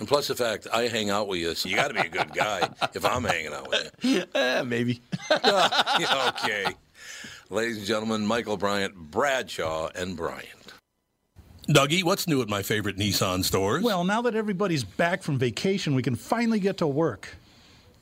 And plus the fact I hang out with you, so you got to be a good guy if I'm hanging out with you. Eh, maybe. okay. Ladies and gentlemen, Michael Bryant, Bradshaw, and Bryant. Dougie, what's new at my favorite Nissan stores? Well, now that everybody's back from vacation, we can finally get to work.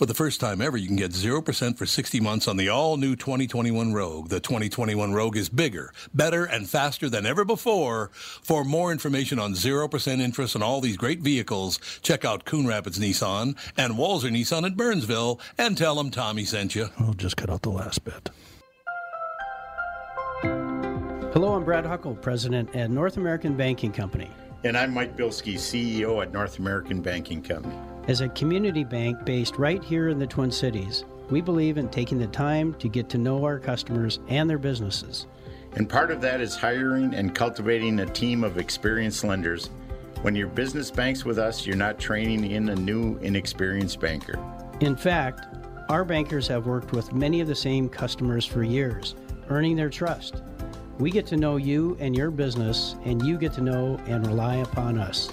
For the first time ever, you can get 0% for 60 months on the all-new 2021 Rogue. The 2021 Rogue is bigger, better, and faster than ever before. For more information on 0% interest on all these great vehicles, check out Coon Rapids Nissan and Walser Nissan at Burnsville and tell them Tommy sent you. I'll just cut out the last bit. Hello, I'm Brad Huckle, President at North American Banking Company. And I'm Mike Bilski, CEO at North American Banking Company. As a community bank based right here in the Twin Cities, we believe in taking the time to get to know our customers and their businesses. And part of that is hiring and cultivating a team of experienced lenders. When your business banks with us, you're not training in a new, inexperienced banker. In fact, our bankers have worked with many of the same customers for years, earning their trust. We get to know you and your business, and you get to know and rely upon us.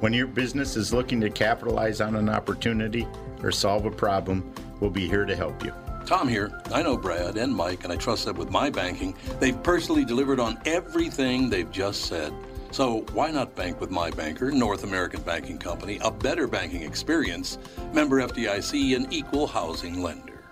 When your business is looking to capitalize on an opportunity or solve a problem, we'll be here to help you. Tom here. I know Brad and Mike, and I trust that with my banking, they've personally delivered on everything they've just said. So why not bank with my banker, North American Banking Company, a better banking experience, member FDIC, and equal housing lender.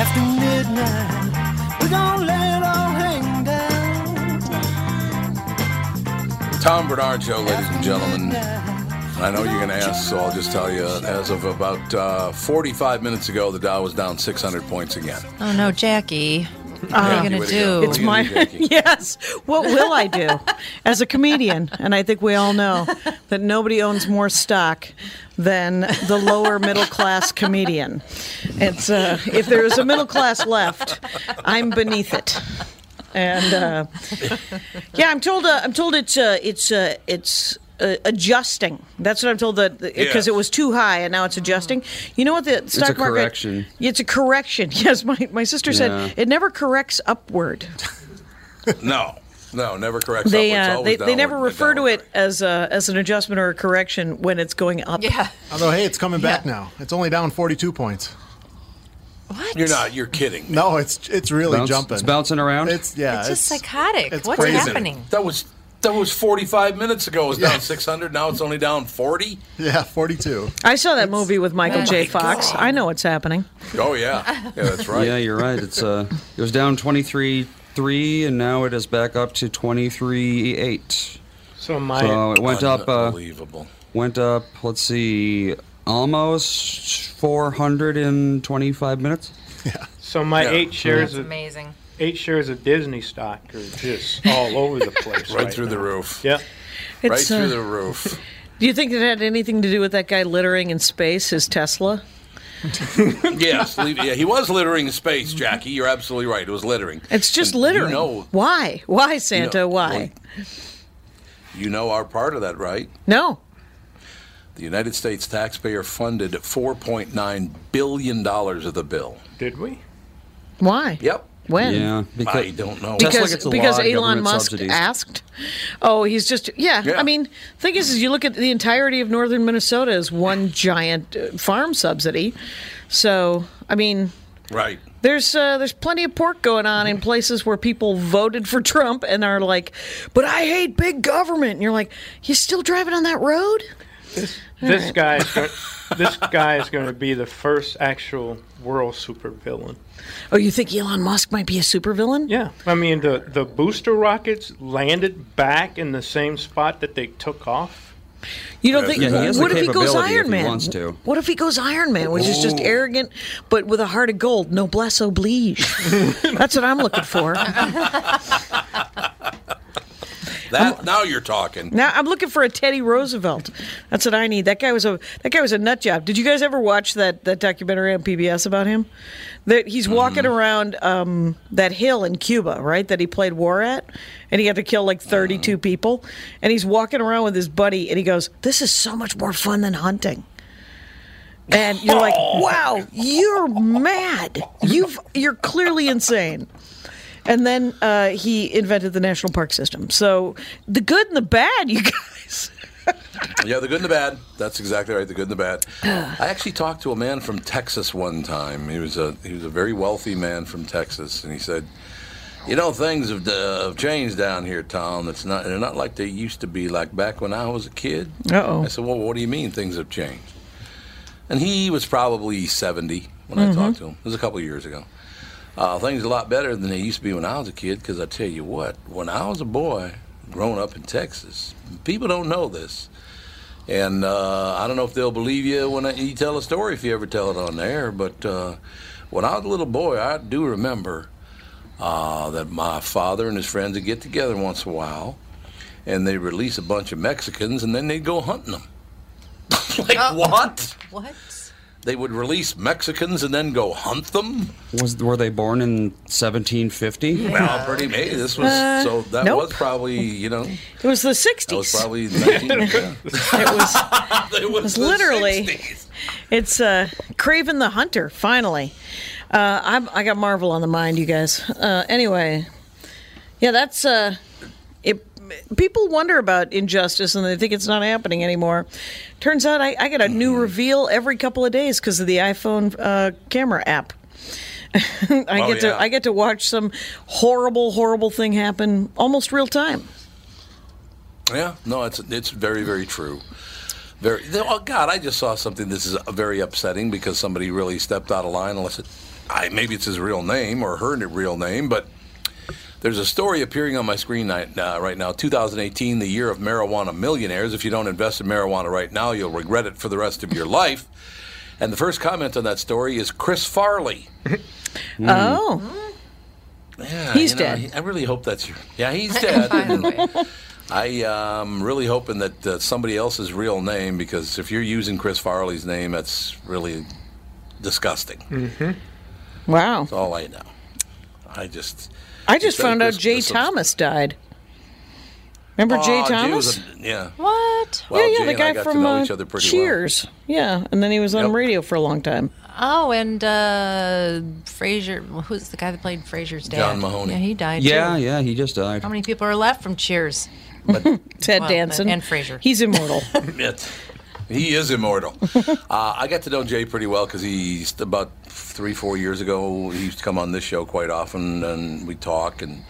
After midnight, we're gonna let it all hang down. Tom Barnard Show, ladies and gentlemen. I know you're going to ask, so I'll just tell you. As of about uh, 45 minutes ago, the Dow was down 600 points again. Oh no, Jackie. What are you gonna way to do? It's my gonna do, Jackie? yes. What will I do as a comedian? And I think we all know that nobody owns more stock than the lower middle class comedian. It's uh, if there is a middle class left, I'm beneath it. And uh, yeah, I'm told. Uh, I'm told it's uh, it's uh, it's. Uh, adjusting. That's what I'm told that because Yes. it was too high and now it's adjusting. You know what the stock a market? correction. It's a correction. Yes, my, my sister Yeah. said it never corrects upward. No, no, never corrects They uh, always they, they never refer to it as a, as an adjustment or a correction when it's going up. Yeah. Although, hey, it's coming back Yeah. now. It's only down 42 points. What? You're not. You're kidding. No, it's it's really Bounce- jumping. It's bouncing around. It's yeah. It's just psychotic. it's What's crazy. happening? That was that was 45 minutes ago. It was down Yeah. 600. Now it's only down 40. yeah, 42. I saw that movie with Michael Oh J. Fox. God. I know what's happening. Oh yeah, yeah, that's right. Yeah, you're right. It's uh, it was down 23 three, and now it is back up to 23 eight. So my So it went up. Uh, Unbelievable. went up. Let's see, almost 425 minutes. Yeah. So my Yeah. eight shares That's of amazing. Eight shares of Disney stock are just all over the place. Right through the now. roof. Yeah. Right through uh, the roof. Do you think it had anything to do with that guy littering in space, his Tesla? yes, leave, yeah, he was littering space, Jackie. You're absolutely right. It was littering. It's just And littering. You know, Why? Why, Santa? you know- Why? you know our part of that, right? No. The United States taxpayer funded 4.9 billion dollars of the bill. Did we? Why? Yep. When? Yeah, because I don't know. Because gets a because Elon Musk subsidies. asked. Oh, he's just yeah, Yeah. I mean, thing is, is you look at the entirety of northern Minnesota as one giant uh, farm subsidy. So I mean, Right. there's uh, there's plenty of pork going on in places where people voted for Trump and are like, but I hate big government. And you're like, you still driving on that road? This guy is going, this guy is going to be the first actual world supervillain. Oh, you think Elon Musk might be a supervillain? Yeah, I mean the the booster rockets landed back in the same spot that they took off. You don't uh, think? Yeah, he has what if he goes capability if Iron he Man? wants to. What if he goes Iron Man, which is just arrogant, but with a heart of gold? Noblesse oblige. That's what I'm looking for. That now you're talking. Now I'm looking for a Teddy Roosevelt. That's what I need. That guy was a that guy was a nut job. Did you guys ever watch that that documentary on PBS about him? That he's walking around um, that hill in Cuba, right? That he played war at, and he had to kill like 32 people. And he's walking around with his buddy, and he goes, "This is so much more fun than hunting." And you're like, "Wow, you're mad. You've you're clearly insane." And then uh, he invented the national park system. So the good and the bad, you guys. Yeah, the good and the bad. That's exactly right. The good and the bad. I actually talked to a man from Texas one time. He was a he was a very wealthy man from Texas, and he said, "You know, things have, uh, have changed down here, Tom. It's not they're not like they used to be, like back when I was a kid." Uh-oh. I said, "Well, what do you mean things have changed?" And he was probably seventy when I talked to him. It was a couple of years ago. Uh, things a lot better than they used to be when I was a kid. Because I tell you what, when I was a boy, growing up in Texas, people don't know this. And uh, I don't know if they'll believe you when you tell a story if you ever tell it on there. But uh, when I was a little boy, I do remember uh, that my father and his friends would get together once in a while, and they'd release a bunch of Mexicans, and then they'd go hunting them. like what? What? They would release Mexicans and then go hunt them. Was were they born in 1750? Well, pretty maybe this was Uh, so that nope. was probably you know It was the 60s. that was probably 19, yeah. it was, it was was the literally. 60s. It's uh, Kraven the Hunter, finally. Uh, I'm, I got Marvel on the mind, you guys. Uh, anyway, yeah, that's. Uh, it, people wonder about injustice and they think it's not happening anymore. Turns out I, I get a new reveal every couple of days because of the iPhone uh, camera app. I Oh, get to yeah. I get to watch some horrible, horrible thing happen almost real time. Yeah, no, it's it's very very true. Very. Oh God, I just saw something. This is very upsetting because somebody really stepped out of line. Unless it, I maybe it's his real name or her real name, but There's a story appearing on my screen right now, right now 2018, the year of marijuana millionaires. If you don't invest in marijuana right now, you'll regret it for the rest of your life. And the first comment on that story is Chris Farley. Oh. Yeah, He's you know, dead. I really hope that's your. Yeah, he's dead. I am really hoping that uh, somebody else's real name, because if you're using Chris Farley's name, that's really disgusting. Mm-hmm. Wow. That's all I know. I just. I just found out Jay Thomas died. Remember Jay Jay Thomas? was a- yeah. What? Well, yeah, yeah, Jay the guy from uh, each other pretty well. Cheers. Yeah, and then he was on Yep. radio for a long time. Oh, and uh, Frasier. Who's the guy that played Frasier's dad? John Mahoney. Yeah, he died. Yeah, too. yeah, he just died. How many people are left from Cheers? But, Ted Well, Danson and Frasier. He's immortal. It- he is immortal. uh, I got to know Jay pretty well because he's about three, four years ago. He used to come on this show quite often, and we talk and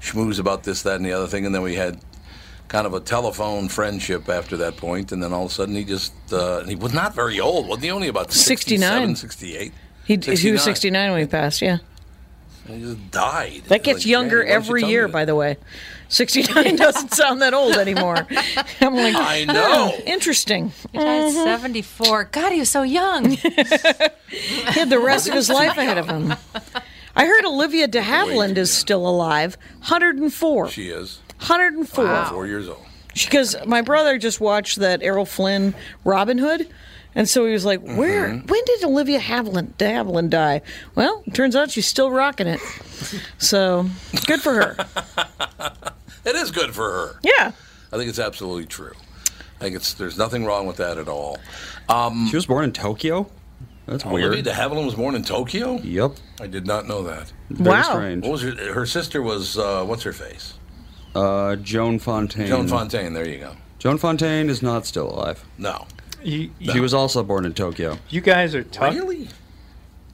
schmooze about this, that, and the other thing. And then we had kind of a telephone friendship after that point. And then all of a sudden, he just uh, he was not very old, wasn't he? Only about 69. 67, 68. He, he was 69. 69 when he passed. Yeah, He just died. that gets Like, younger Jay, why don't you every year. By the way, 69 doesn't sound that old anymore. I'm like, I know. "Huh, interesting. He died Mhm. 74. God, he was so young. He had the rest of his life ahead of him. I heard Olivia de Havilland is still alive, 104. She is. 104. Four years old. Because my brother just watched that Errol Flynn Robin Hood, and so he was like, "Where? Mm-hmm. When did Olivia Havilland, de Havilland die?" Well, turns out she's still rocking it. So good for her. It is good for her. Yeah. I think it's absolutely true. I think it's there's nothing wrong with that at all. Um, she was born in Tokyo. That's Olivia weird. de Havilland was born in Tokyo. Yep. I did not know that. Very Wow. strange. What was her, her sister was uh, what's her face? Uh, Joan Fontaine. Joan Fontaine. There you go. Joan Fontaine is not still alive. No. You, She was also born in Tokyo. You guys are talking. Really?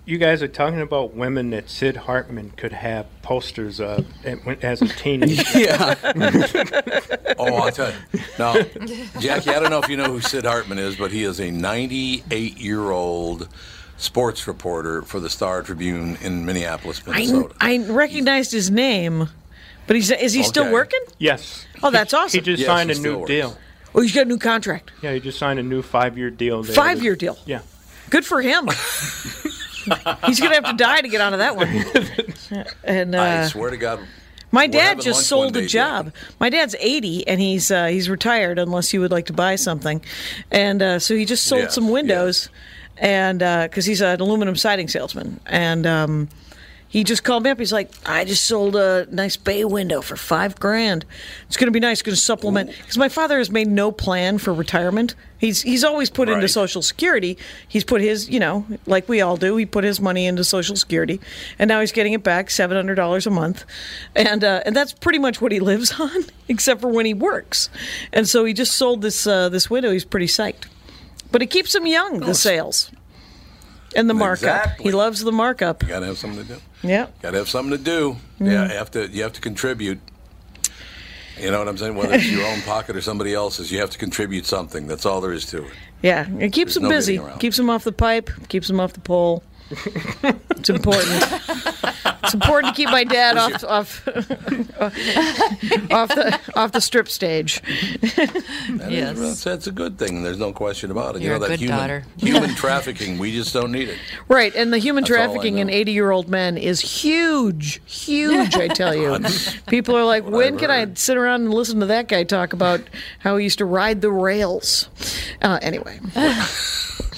You guys are talking about women that Sid Hartman could have posters of at- when- as a teenager. yeah. Oh, I'll tell you. Now, Jackie, I don't know if you know who Sid Hartman is, but he is a 98 year old sports reporter for the Star Tribune in Minneapolis, I, Minnesota. I recognized his name, but he's is he still Okay. working? Yes. Oh, that's awesome. He just Yes, signed he a still new works. deal. Oh, he's got a new contract. Yeah, he just signed a new five-year deal. there. Five-year deal. Yeah. Good for him. he's gonna have to die to get out of that one. And uh, I swear to God. My dad just sold one a day, job. My dad's 80 and he's uh, he's retired unless you would like to buy something. And uh, so he just sold Yeah, some windows and because he's an aluminum siding salesman and um, he just called me up. He's like, I just sold a nice bay window for five grand. It's going to be nice. Going to supplement because my father has made no plan for retirement. He's he's always put into Social Security. He's put his, you know, like we all do. He put his money into Social Security, and now he's getting it back seven hundred dollars a month, and uh, and that's pretty much what he lives on, except for when he works. And so he just sold this uh, this window. He's pretty psyched, but it keeps him young. The sales and the markup. Exactly. He loves the markup. You gotta have something to do. Yeah. Got to have something to do. Mm. Yeah, you have to. You have to contribute. You know what I'm saying? Whether it's your own pocket or somebody else's, you have to contribute something. That's all there is to it. Yeah, it keeps There's no busy. Keeps them off the pipe. Keeps them off the pole. It's important. it's important to keep my dad off off off the off the strip stage. That is- Yes. that's, that's a good thing. There's no question about it. You're you a know that good human daughter. human trafficking. We just don't need it. Right, and the human That's trafficking in 80 year old men is huge, huge. I tell you, people are like, when can I sit around and listen to that guy talk about how he used to ride the rails? Uh, anyway.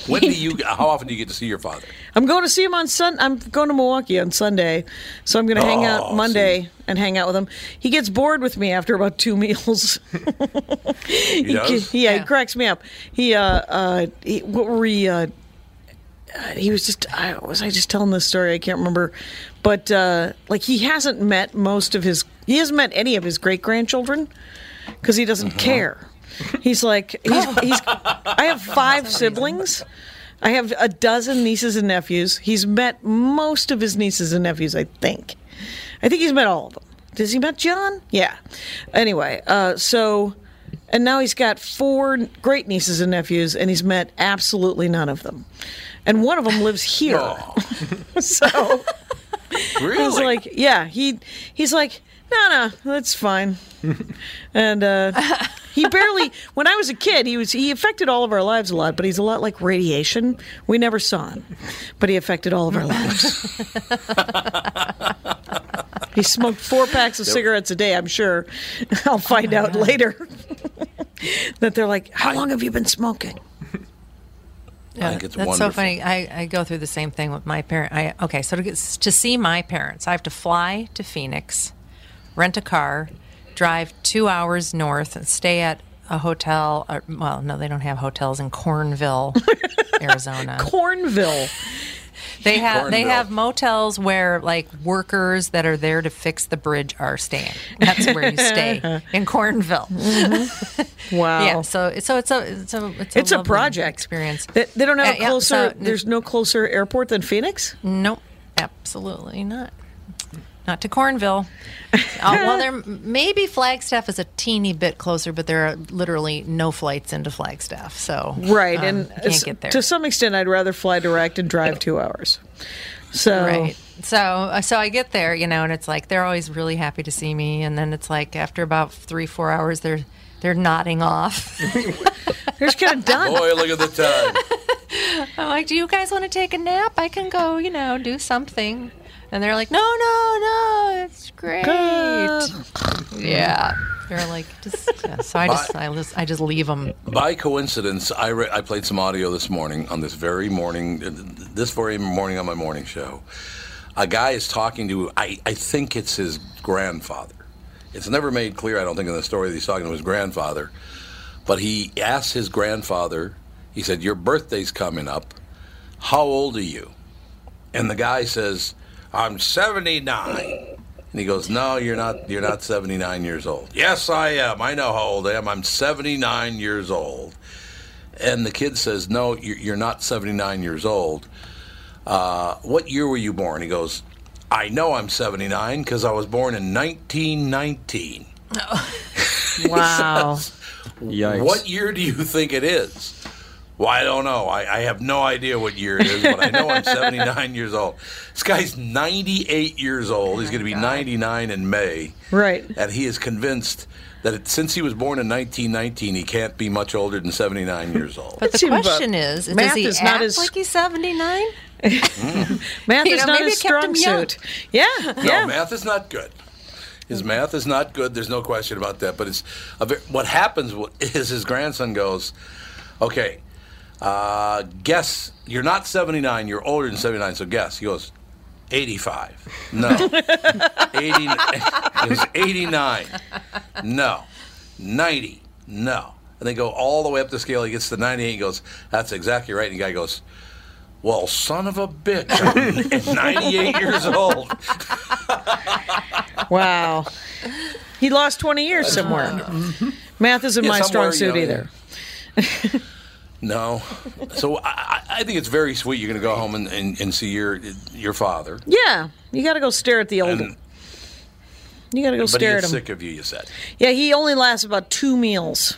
When do you? How often do you get to see your father? I'm going to see him on Sun. I'm going to Milwaukee on Sunday, so I'm going to hang out Oh, Monday and hang out with him. He gets bored with me after about two meals. He does? yeah, he cracks me up. He, uh, uh, he, what were we? Uh, uh, he was just. I was I just telling this story? I can't remember, but uh, like he hasn't met most of his. He hasn't met any of his great grandchildren because he doesn't care. He's like he's, he's. I have five siblings. I have a dozen nieces and nephews. He's met most of his nieces and nephews, I think. I think he's met all of them. Does he met John? Yeah. Anyway, uh, so and now he's got four great nieces and nephews, and he's met absolutely none of them. And one of them lives here. so I was Really? like, yeah, he he's like, no, no, that's fine. and uh, he barely. When I was a kid, he was he affected all of our lives a lot. But he's a lot like radiation. We never saw him, but he affected all of our lives. he smoked four packs of cigarettes a day. I'm sure. I'll find out later that they're like, "How long have you been smoking?" Yeah, think it's that's wonderful. so funny. I, I go through the same thing with my parent. I okay, so to get, to see my parents, I have to fly to Phoenix, rent a car, drive two hours north, and stay at a hotel. Or, well, no, they don't have hotels in Cornville, Arizona. Cornville. They have they have motels where like workers that are there to fix the bridge are staying. That's where you stay in Cornville. Wow. Yeah. So so it's a it's a it's a, It's a project. experience. They, they don't have Uh, a yeah, closer. so- there's no closer airport than Phoenix. Nope, absolutely not. Not to Cornville. uh, well, there maybe Flagstaff is a teeny bit closer, but there are literally no flights into Flagstaff, so Right, um, and can't get there. to some extent, I'd rather fly direct and drive two hours. So Right. So uh, so I get there, you know, and it's like they're always really happy to see me, and then it's like after about three four hours, they're they're nodding off. they're just kind of done. Boy, look at the time. I'm like, do you guys want to take a nap? I can go, you know, do something. And they're like, no, no, no, it's great. yeah, they're like, just yeah. so I just I just I just leave them. By coincidence, I re- I played some audio this morning on this very morning, this very morning on my morning show. A guy is talking to I, I think it's his grandfather. It's never made clear, I don't think, in the story that he's talking to his grandfather. But he asked his grandfather. He said, "Your birthday's coming up. How old are you?" And the guy says, "I'm 79." And he goes, "No, you're not. You're not 79 years old." Yes, I am. I know how old I am. I'm 79 years old. And the kid says, "No, you're, you're not 79 years old. Uh, what year were you born?" He goes, "I know I'm 79 because I was born in 1919." Oh. Wow. Yikes. What year do you think it is? Well, I don't know. I, I have no idea what year it is, but I know I'm 79 years old. This guy's 98 years old. He's oh going to be 99 in May. Right. And he is convinced that it, since he was born in 1919, he can't be much older than 79 years old. But the question is, math does he is act not as- like he's 79? Math You is know, not his it kept him strong suit. Yeah, No, yeah. math is not good. His math is not good. There's no question about that. But it's a ve- what happens is his grandson goes, "Okay, uh, guess you're not 79. You're older than 79. So guess." He goes, "85." No. 80. He goes, 89. No. 90. No. And they go all the way up the scale. He gets to 98. He goes, "That's exactly right." And the guy goes. Well, son of a bitch, I'm 98 years old. Wow. He lost 20 years somewhere. Math isn't Yeah, my strong suit you know, either. No. So I, I think it's very sweet. You're going to go home and, and, and see your your father. Yeah, you got to go stare at the old. And, you got to go stare at him. sick of you, you said. Yeah, he only lasts about two meals.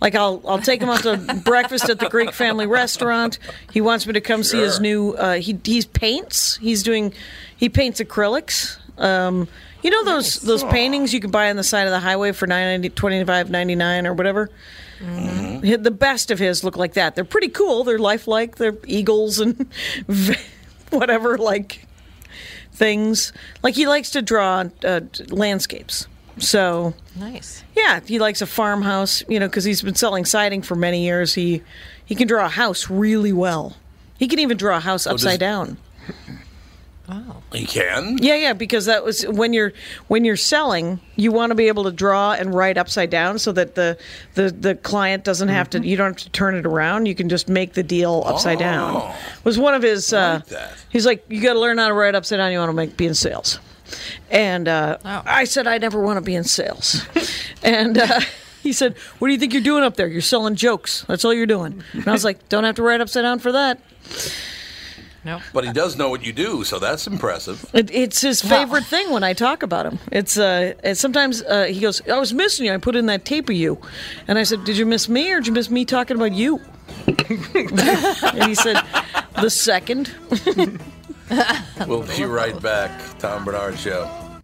Like I'll I'll take him out to breakfast at the Greek family restaurant. He wants me to come see his new. Uh, he he paints. He's doing. He paints acrylics. Um, you know those those paintings you can buy on the side of the highway for nine ninety twenty five ninety nine or whatever. Hi- The best of his look like that. They're pretty cool. They're lifelike. They're eagles and whatever like things. Like he likes to draw uh, landscapes. So Nice. yeah, he likes a farmhouse, you know, because he's been selling siding for many years. He he can draw a house really well. He can even draw a house does- upside down. He can. Yeah, yeah, because that was when you're when you're selling, you want to be able to draw and write upside down so that the the, the client doesn't have to you don't have to turn it around. You can just make the deal upside down. Oh. Was one of his uh that. he's like you got to learn how to write upside down you want to make be in sales. And uh, Oh. I said I never want to be in sales. and uh he said, "What do you think you're doing up there? You're selling jokes. That's all you're doing." And I was like, "Don't have to write upside down for that." No. But he does know what you do, so that's impressive. It, it's his favorite thing when I talk about him. It's uh, it's sometimes uh, he goes, "I was missing you. I put in that tape of you," and I said, "Did you miss me or did you miss me talking about you?" and he said, "The second. We'll be right back. Tom Barnard Show.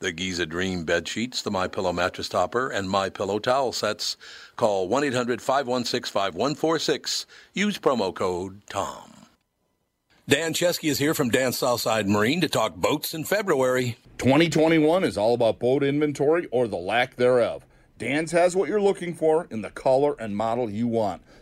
the Giza Dream bed sheets, the My Pillow mattress topper, and My Pillow towel sets. Call 1-800-516-5146. Use promo code TOM. Dan Chesky is here from Dan Southside Marine to talk boats in February. 2021 is all about boat inventory or the lack thereof. Dan's has what you're looking for in the color and model you want.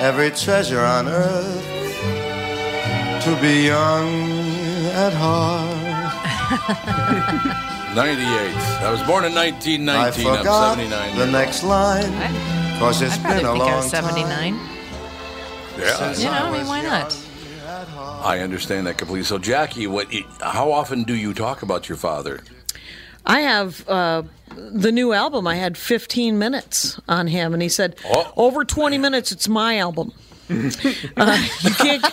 every treasure on earth to be young at heart. 98. I was born in 1919. I I'm forgot 79. the next old. line, cause it's I probably been a think I long was 79. Yeah. You know, I mean, why not? I understand that completely. So, Jackie, what? How often do you talk about your father? I have uh, the new album. I had 15 minutes on him, and he said, Oh. "Over 20 minutes, it's my album." uh, you can't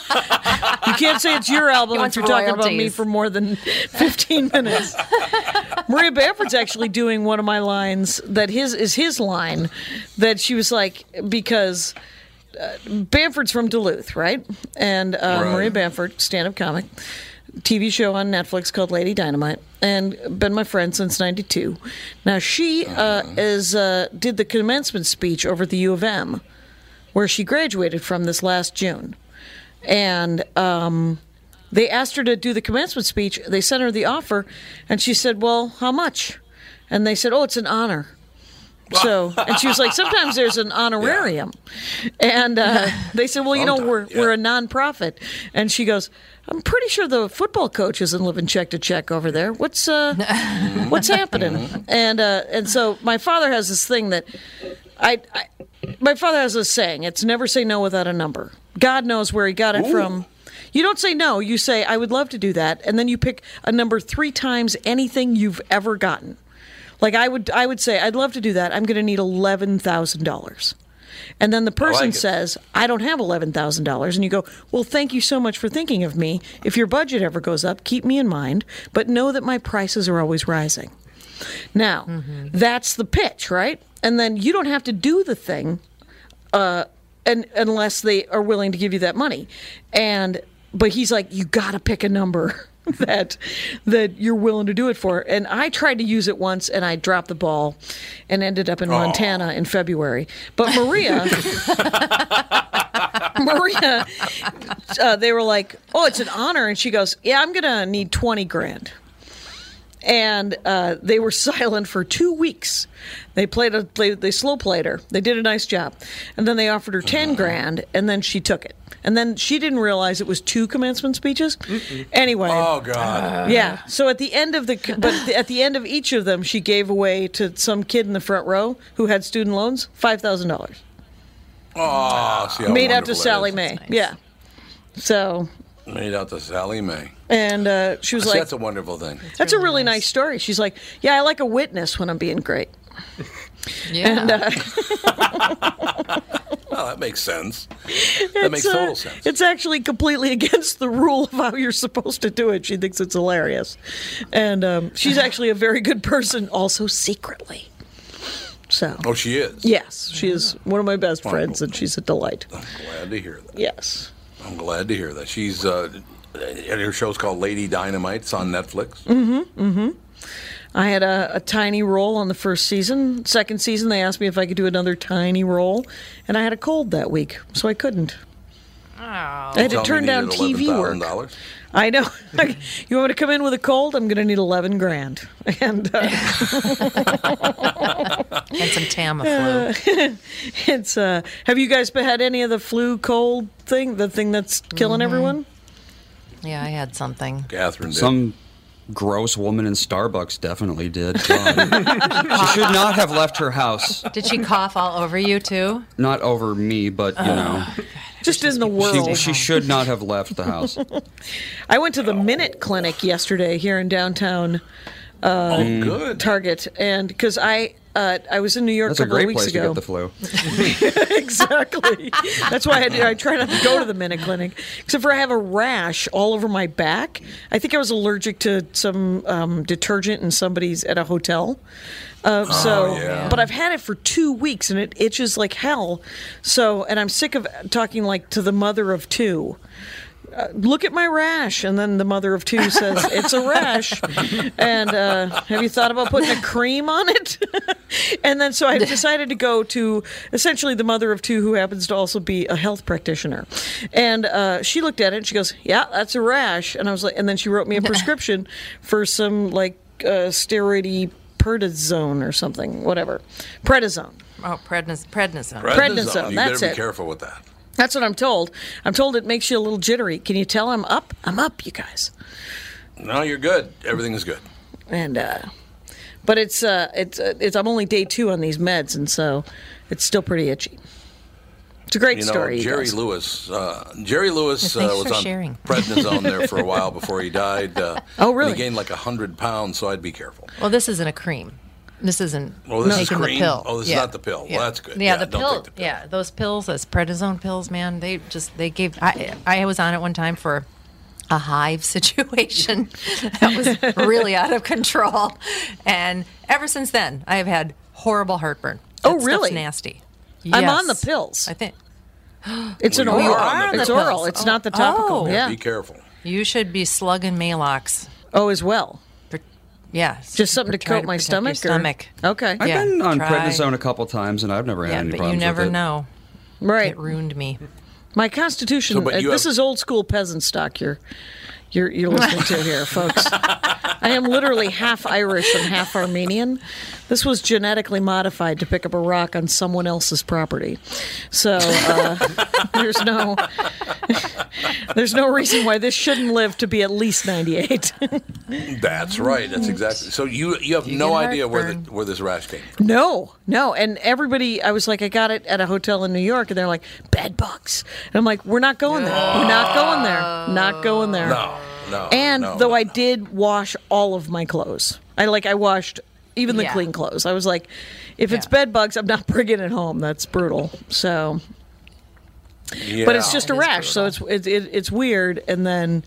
you can't say it's your album if you're talking about me for more than 15 minutes. Maria Bamford's actually doing one of my lines that his is his line that she was like because uh, Bamford's from Duluth, right? And uh, Right. Maria Bamford, stand-up comic, TV show on Netflix called Lady Dynamite, and been my friend since '92. Now she uh, is uh, did the commencement speech over at the U of M, where she graduated from this last June, and. Um, they asked her to do the commencement speech. They sent her the offer, and she said, "Well, how much?" And they said, "Oh, it's an honor." So, and she was like, "Sometimes there's an honorarium," and uh, they said, "Well, you know, we're we're a nonprofit," and she goes. I'm pretty sure the football coach isn't living check to check over there. What's uh, what's happening? And uh, and so my father has this thing that I, I my father has this saying: "It's never say no without a number." God knows where he got it Ooh. from. You don't say no. You say, I would love to do that. And then you pick a number three times anything you've ever gotten. Like I would, I would say, I'd love to do that. I'm going to need $11,000. And then the person it. says, I don't have $11,000. And you go, Well, thank you so much for thinking of me. If your budget ever goes up, keep me in mind, but know that my prices are always rising. Now, that's the pitch, right? And then you don't have to do the thing uh, and, unless they are willing to give you that money. And but he's like, you got to pick a number that that you're willing to do it for. And I tried to use it once, and I dropped the ball, and ended up in Montana in February. But Maria. Maria, uh, they were like, "Oh, it's an honor," and she goes, "Yeah, I'm gonna need twenty grand." And uh, they were silent for two weeks. They played a play, they slow played her. They did a nice job, and then they offered her ten grand, and then she took it. And then she didn't realize it was two commencement speeches. Anyway, Oh God. yeah. So at the end of the, but at the end of each of them, she gave away to some kid in the front row who had student loans five thousand dollars. Oh, see how Made out to Sally is. Mae. Yeah. So Made out to Sally Mae. and uh, she was See, like, that's a wonderful thing. That's a really nice story. She's like, yeah, I like a witness when I'm being great. Yeah. And, uh, Oh, that makes sense. That makes it's, uh, total sense. It's actually completely against the rule of how you're supposed to do it. She thinks it's hilarious. And um, she's actually a very good person, also secretly. So, Oh, she is. yes, she is one of my best friends, and she's a delight. I'm glad to hear that. Yes. I'm glad to hear that. She's uh, and her show's called Lady Dynamite. It's on Netflix. Mm-hmm. Mm-hmm. I had a, a tiny role on the first season. Second season, they asked me if I could do another tiny role, and I had a cold that week, so I couldn't. Oh. I had to turn down TV work. $11,000. I know. you want me to come in with a cold? I'm going to need 11 grand. And uh, and some Tamiflu. uh, it's uh have you guys had any of the flu cold thing, the thing that's killing Mhm. everyone? Yeah, I had something. Catherine did. Some gross woman in Starbucks definitely did. She should not have left her house. Did she cough all over you too? Not over me, but you know, Just in the world. she, she should not have left the house. I went to the Minute Clinic yesterday here in downtown uh, Oh, good. Target, and because I uh, I was in New York That's a a couple of great weeks place to ago. get the flu. exactly. That's why I, do- I try not to go to the Minute Clinic, except for I have a rash all over my back. I think I was allergic to some um, detergent in somebody's at a hotel. Uh, Oh, so, yeah. but I've had it for two weeks and it itches like hell. So, and I'm sick of talking like to the mother of two. Uh, look at my rash, and then the mother of two says it's a rash. And uh, have you thought about putting a cream on it? and then so I decided to go to essentially the mother of two, who happens to also be a health practitioner. And uh, she looked at it and she goes, "Yeah, that's a rash." And I was like, and then she wrote me a prescription for some like uh, steroidy prednisone or something, whatever, prednisone. Oh, prednis- prednisone. Prednisone, You that's better be it. careful with that. That's what I'm told. I'm told it makes you a little jittery. Can you tell I'm up? I'm up, you guys. No, you're good. Everything is good. And uh but it's uh it's uh, it's I'm only day 2 on these meds and so it's still pretty itchy. It's a great you know, story. you Jerry. Lewis. Uh, Jerry Lewis uh, was on sharing. prednisone there for a while before he died. Uh, Oh, and really? He gained like hundred pounds, so I'd be careful. Well, this isn't a cream. This isn't Oh, this is making cream? the pill. Oh, this is not the pill. Well, that's good. Yeah, Yeah, the don't pill. take Yeah, those pills, those prednisone pills, man. They just they gave. I I was on it one time for a hive situation that was really out of control, and ever since then, I have had horrible heartburn. Oh, That stuff's really? nasty. I'm on the pills. I think It's an Well, you oral. are on the It's oral. pills. It's not the topical. Oh. Yeah. Be careful. you should be slugging Maalox. Oh, as well. Yeah, Just something to try coat my stomach. Your or- stomach. Okay. I've Yeah, been on try. prednisone a couple times, and I've never had Yeah, any but you problems never with it. know. Right. It ruined me. My constitution. So, uh, this have- is old school peasant stock. You're, you're, you're listening to here, folks. I am literally half Irish and half Armenian. This was genetically modified to pick up a rock on someone else's property. So uh, there's no, there's no reason why this shouldn't live to be at least 98. That's right. That's exactly. So you you have You no idea where the, where this rash came from. No, no. And everybody, I was like, I got it at a hotel in New York, and they're like, bed bugs. And I'm like, we're not going there. We're not going there. Not going there. No, no. And no, though no. I did wash all of my clothes, I like I washed even the Yeah. clean clothes. I was like, if it's bed bugs, I'm not bringing it home. That's brutal. So, but it's Yeah. just a rash, so it's it, it, it's weird. And then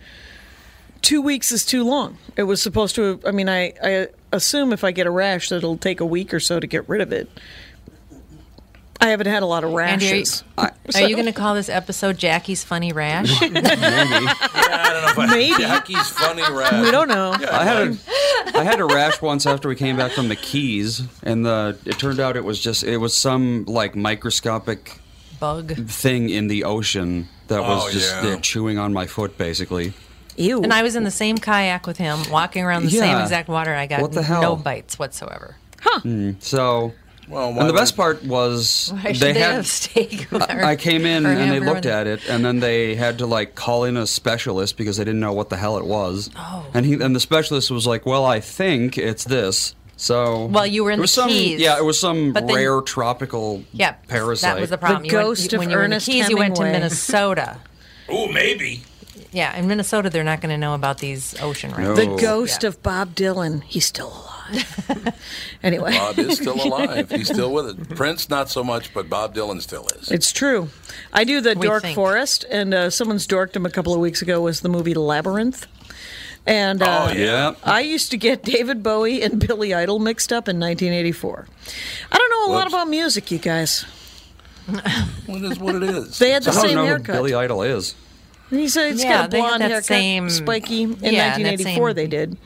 two weeks is too long. It was supposed to. I mean, I I assume if I get a rash, that it'll take a week or so to get rid of it. I haven't had a lot of Andy, are you, rashes. are you going to call this episode Jackie's Funny Rash? Maybe. yeah, I don't know if I, Maybe. Jackie's funny rash. we don't know. I had a, I had a rash once after we came back from the Keys, and the it turned out it was just it was some like microscopic Bug. thing in the ocean that was Oh, just yeah. chewing on my foot, basically. Ew. And I was in the same kayak with him, walking around the same exact water. and I got What the hell? no bites whatsoever. Mm, so, Well, and the best part was Why they they had. have steak with I I came in and they looked at it, and then they had to like call in a specialist because they didn't know what the hell it was. Oh. And he and the specialist was like, "Well, I think it's this." So Well, you were in it was the some, Keys. Yeah, it was some But then- rare tropical Yeah, parasite. that was the problem. The You went- ghost of when you were in the Ernest Keys, you went to Minnesota. Oh, maybe. Yeah, in Minnesota, they're not going to know about these ocean rays. The ghost of Bob Dylan. He's still alive. anyway. Bob is still alive. He's still with it. Prince, not so much, but Bob Dylan still is. It's true. I do the We Dork think. Forest, and uh, someone's dorked him a couple of weeks ago was the movie Labyrinth. And uh, Oh, yeah. I used to get David Bowie and Billy Idol mixed up in 1984. I don't know a lot about music, you guys. What is what it is? They had the I don't same know who haircut. Billy Idol is. He's, a, he's Yeah, got a blonde that haircut, same- spiky. In yeah, 1984, same- they did.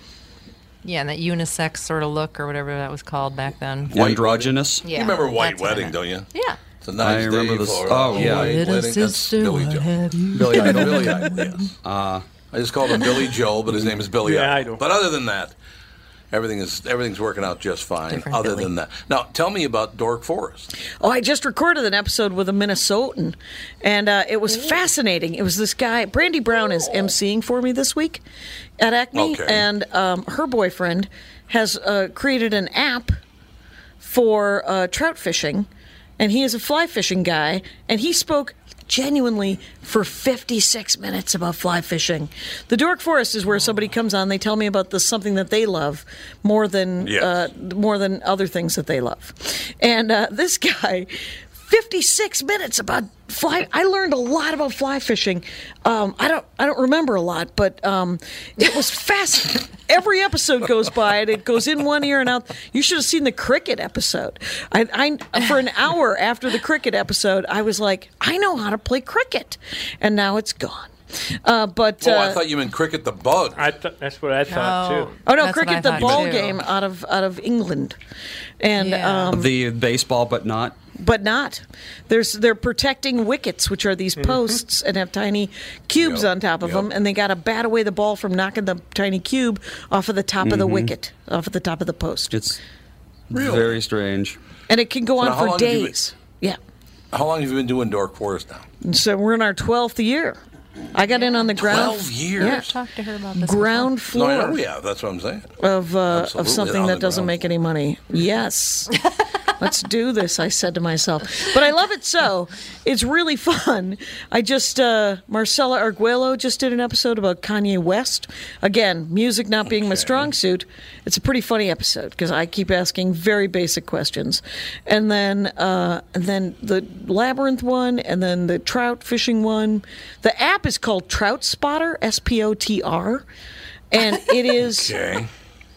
Yeah, and that unisex sort of look or whatever that was called back then. Androgynous. Yeah, you remember White that's what I Wedding, meant. don't you? Yeah. It's a nice I remember day this- for oh, a yeah. White Little Wedding. That's sister, Billy I Joel. have you. Billy Idol. Billy Idol, yes. Uh, I just called him Billy Joel, but his name is Billy Yeah, Idol. Idol. But other than that, everything is everything's working out just fine. Different other Billy. than that, now tell me about Dork Forest. Oh, I just recorded an episode with a Minnesotan, and uh, it was fascinating. It was this guy, Brandy Brown, is emceeing for me this week at Acme, Okay. and um, her boyfriend has uh, created an app for uh, trout fishing, and he is a fly fishing guy, and he spoke genuinely for 56 minutes about fly fishing. The Dork Forest is where somebody comes on, they tell me about the something that they love more than Yes. uh, more than other things that they love. And uh, this guy 56 minutes about fly I learned a lot about fly fishing. Um, I don't I don't remember a lot, but um, it was fast. Every episode goes by and it goes in one ear and out. You should have seen the cricket episode. I, I for an hour after the cricket episode, I was like, I know how to play cricket, and now it's gone. Uh, but oh, uh, I thought you meant cricket the bug. I th- that's what I thought No. too. oh no, That's cricket the ball too. game out of out of England, and Yeah. um, the baseball, but not. But not. There's they're protecting wickets, which are these posts and have tiny cubes Yep, on top of yep. them, and they got to bat away the ball from knocking the tiny cube off of the top of the wicket, off of the top of the post, It's Really? very strange. and it can go So on for long have you been- days. Yeah. How long have you been doing Dork Forest now? And so we're in our twelfth year. I got in on the ground. 12 years? Yeah. I've talked to her about this. Ground No, floor I know we have. That's what I'm saying. of uh, of something that doesn't ground make any money. Yes. Let's do this, I said to myself. But I love it so. It's really fun. I just, uh, Marcella Arguello just did an episode about Kanye West. Again, music not being my strong suit. It's a pretty funny episode because I keep asking very basic questions. And then, uh, and then the labyrinth one, and then the trout fishing one. The app is called Trout Spotter, S P O T R. And it is. Okay.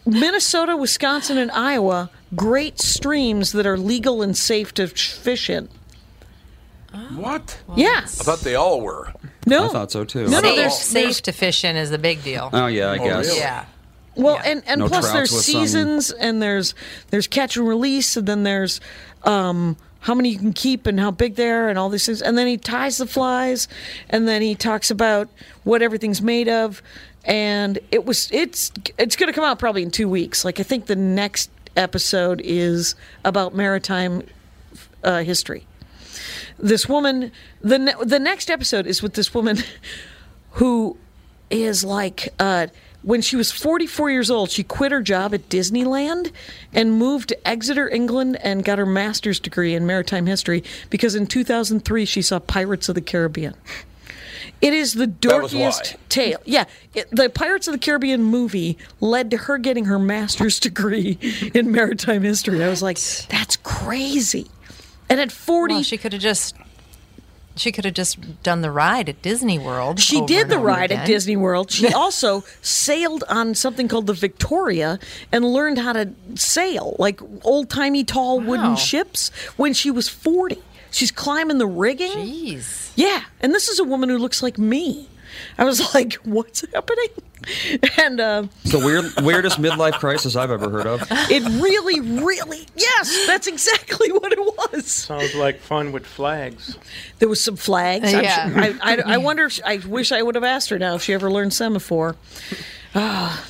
Minnesota, Wisconsin, and Iowa, great streams that are legal and safe to fish in. What? yeah. I thought they all were. No. I thought so too. No, no, Safe, there's, safe there's to fish in is the big deal. Oh yeah, I Oh, guess. really? Yeah. well, Yeah. and, and No plus trouts there's with some- seasons and there's there's catch and release and then there's um, how many you can keep and how big they are and all these things. And then he ties the flies and then he talks about what everything's made of. And it was it's it's going to come out probably in two weeks. Like I think the next episode is about maritime uh, history. this woman the ne- the next episode is with this woman who is like uh, when she was 44 years old she quit her job at disneyland and moved to exeter england and got her master's degree in maritime history because in 2003 she saw pirates of the caribbean it is the That was dorkiest tale. Yeah, it, the Pirates of the Caribbean movie led to her getting her master's degree in maritime history. I was like, that's crazy. And at 40, Well, she could have just she could have just done the ride at Disney World. She did the over ride at. Disney World. She also sailed on something called the Victoria and learned how to sail like old timey tall wooden Wow. ships when she was 40. She's climbing the rigging. Jeez. Yeah, and this is a woman who looks like me. I was like, "What's happening?" And uh, The weird, weirdest midlife crisis I've ever heard of. it really, really, yes, that's exactly what it was. Sounds like fun with flags. There was some flags. I'm Yeah. sure- I, I, I wonder. If she, I wish I would have asked her now if she ever learned semaphore. Ah.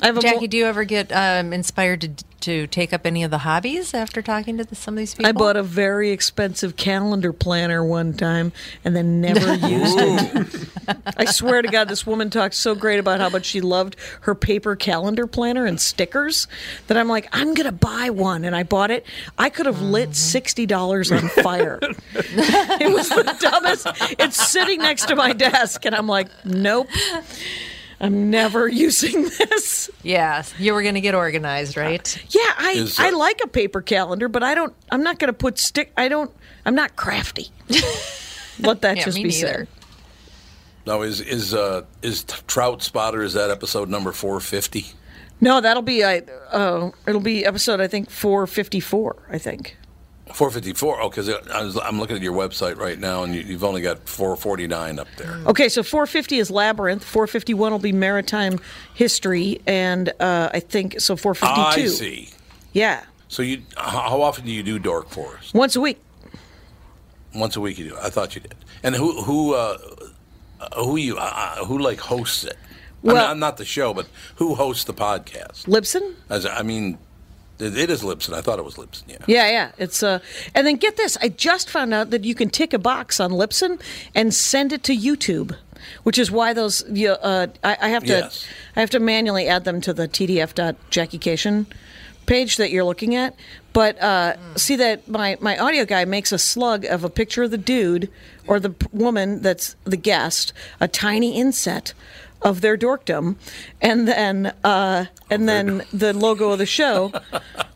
I have a Jackie, mo- do you ever get um, inspired to to take up any of the hobbies after talking to the, some of these people? I bought a very expensive calendar planner one time and then never used it. I swear to God, this woman talked so great about how much she loved her paper calendar planner and stickers that I'm like, I'm going to buy one. And I bought it. I could have lit $60 on fire. it was the dumbest. It's sitting next to my desk. And I'm like, nope. I'm never using this. Yeah, you were going to get organized, right? Yeah, I Is, I uh, like a paper calendar, but I don't. I'm not going to put stick. I don't. I'm not crafty. Let that Yeah, just me be neither. said. Now is is uh, is Trout Spotter? Is that episode number four fifty? No, that'll be. I. Uh, it'll be episode. I think 454. I think. Four fifty four. Oh, because I'm looking at your website right now, and you, you've only got four forty nine up there. Okay, so 450 is labyrinth. 451 will be maritime history, and uh, I think so. 452. I see. Yeah, So you, how often do you do Dork Forest? once a week. Once a week you do. I thought you did. And who who uh, who you uh, who like hosts it? Well, I mean, not the show, but who hosts the podcast? Libsyn. As I mean, it, is Libsyn. I thought it was Libsyn. Yeah. Yeah, yeah. It's uh, and then get this. I just found out that you can tick a box on Libsyn and send it to YouTube, which is why those. You, uh, I, I have to. Yes. I have to manually add them to the TDF.JackieCation page that you're looking at. But uh, see that my my audio guy makes a slug of a picture of the dude or the woman that's the guest, a tiny inset of their dorkdom, and then uh, and then the logo of the show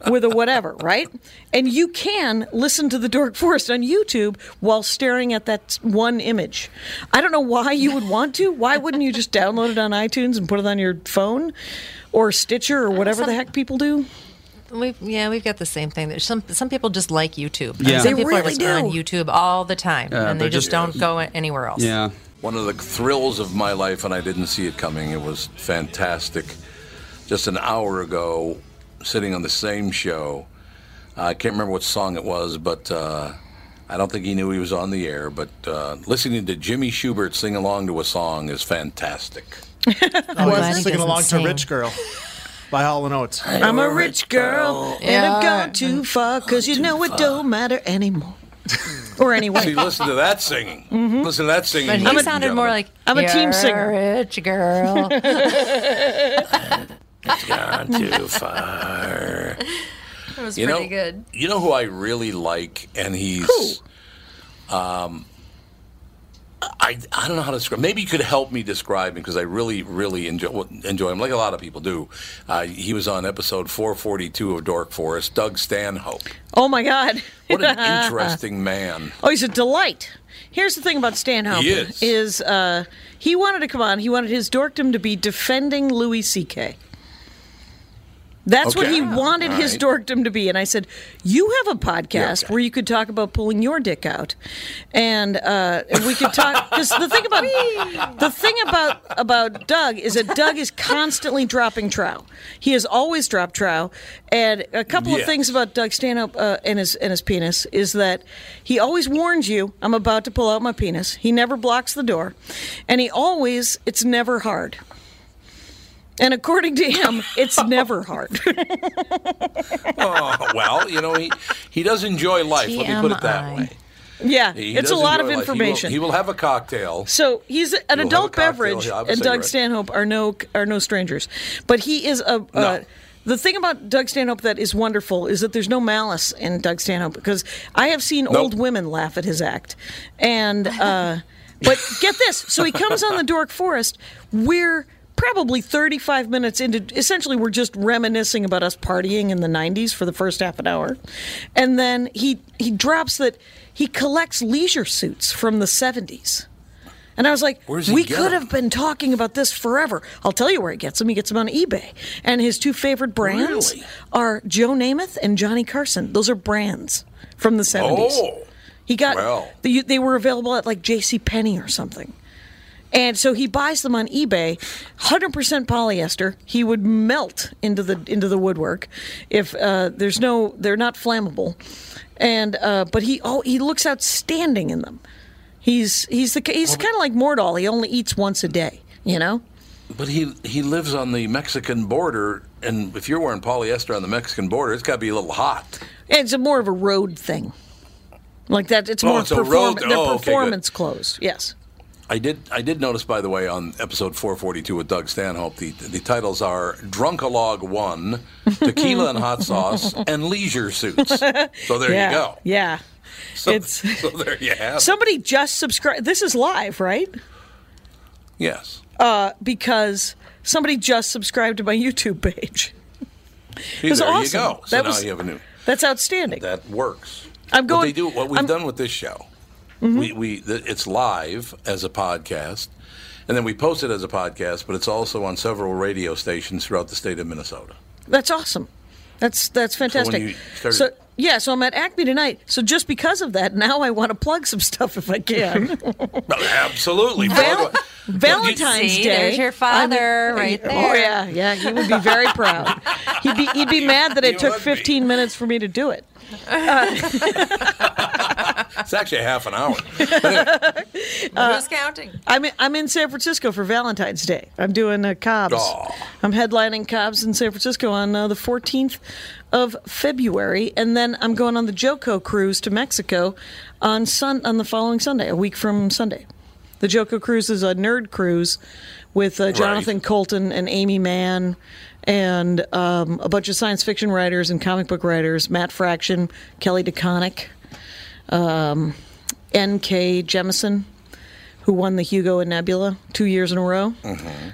with a whatever, right? And you can listen to the Dork Forest on YouTube while staring at that one image. I don't know why you would want to. Why wouldn't you just download it on iTunes and put it on your phone or Stitcher or whatever the heck people do? We've, yeah, we've got the same thing. There's some some people just like YouTube. Yeah. some They people are really just on do. YouTube all the time, Yeah, and they just, just- don't go anywhere else. Yeah. One of the thrills of my life, and I didn't see it coming. It was fantastic. Just an hour ago, sitting on the same show. I can't remember what song it was, but uh, I don't think he knew he was on the air. But uh, listening to Jimmy Schubert sing along to a song is fantastic. I was singing along sing. to Rich Girl by Hall and Oates. I'm a rich girl and I've gone too far because you know it don't matter anymore. Or anyway. See, listen to that singing. Mhm. Listen to that singing. But he ladies and sounded more like I'm a team singer." rich girl. It's gone too far. That was you pretty know, good. You know who I really like, and he's. Um, I, I don't know how to describe. Maybe you could help me describe him because I really really enjoy enjoy him, like a lot of people do. Uh, he was on episode 442 of Dork Forest. Doug Stanhope. Oh my God. What an interesting man. Oh, he's a delight. Here's the thing about Stanhope He is. uh, he wanted to come on. He wanted his dorkdom to be defending Louis C.K. That's what he wanted All his right. dorkdom to be. And I said, You have a podcast where you could talk about pulling your dick out. And uh, we could talk because the thing about the thing about about Doug is that Doug is constantly dropping trow. He has always dropped trow. And a couple of things about Doug Stanhope uh, and his and his penis is that he always warns you, I'm about to pull out my penis. He never blocks the door. And he always it's never hard. And according to him, it's never hard. Oh, well, you know he he does enjoy life. Let me put it that way. Yeah, He it's a lot of enjoy life. He will- information. He will, have a cocktail. So he's an He'll adult beverage, he'll have a and Doug. Stanhope are no are no strangers. But he is a. Uh, the thing about Doug Stanhope that is wonderful is that there's no malice in Doug Stanhope because I have seen old women laugh at his act, and uh, but get this, so he comes on the Dork Forest. We're probably 35 minutes into essentially we're just reminiscing about us partying in the 90s for the first half an hour and then he he drops that he collects leisure suits from the 70s and I was like, we could have been talking about this forever. I'll tell you where he gets them. He gets them on eBay. And his two favorite brands Really? are Joe Namath and Johnny Carson. Those are brands from the 70s. Oh, he got well. they, they were available at like J.C. Penney or something. And so he buys them on eBay, 100% polyester. He would melt into the into the woodwork if uh, there's no they're not flammable. And uh, but he oh he looks outstanding in them. He's he's the he's kind of like Mordall. He only eats once a day, you know? But he he lives on the Mexican border, and if you're wearing polyester on the Mexican border, it's got to be a little hot. And it's a more of a road thing. Like that it's Oh, more it's a perform- road- oh, okay, performance clothes. Yes. I did I did notice, by the way, on episode 442 with Doug Stanhope, the the titles are Drunkalog One, Tequila and Hot Sauce, and Leisure Suits. So there yeah. you go. Yeah. So, it's so there you have. it. Somebody just subscribed. This is live, right? Yes. Uh, because somebody just subscribed to my YouTube page. See, there awesome. you go. So That now was- you have a new. That's outstanding. That works. I'm What going- they do, what we've I'm- done with this show, Mhm. we, we it's live as a podcast, and then we post it as a podcast, but it's also on several radio stations throughout the state of Minnesota. That's awesome. That's that's fantastic. started- so yeah, so I'm at Acme tonight. So just because of that, now I want to plug some stuff if I can. Absolutely. Val- Valentine's See, Day. there's your father I'm- right Oh yeah, yeah. He would be very proud. He'd be he'd be mad that it took 15 minutes for me to do it. It's actually a half an hour. Who's counting? I'm in, I'm in San Francisco for Valentine's Day. I'm doing uh, Cobb's. Aw. I'm headlining Cobb's in San Francisco on uh, the 14th of February, and then I'm going on the JoCo cruise to Mexico on sun on the following Sunday, a week from Sunday. The JoCo cruise is a nerd cruise with uh, Jonathan Coulton and Aimee Mann. And um, a bunch of science fiction writers and comic book writers, Matt Fraction, Kelly DeConnick, um, N.K. Jemisin, who won the Hugo and Nebula two years in a row.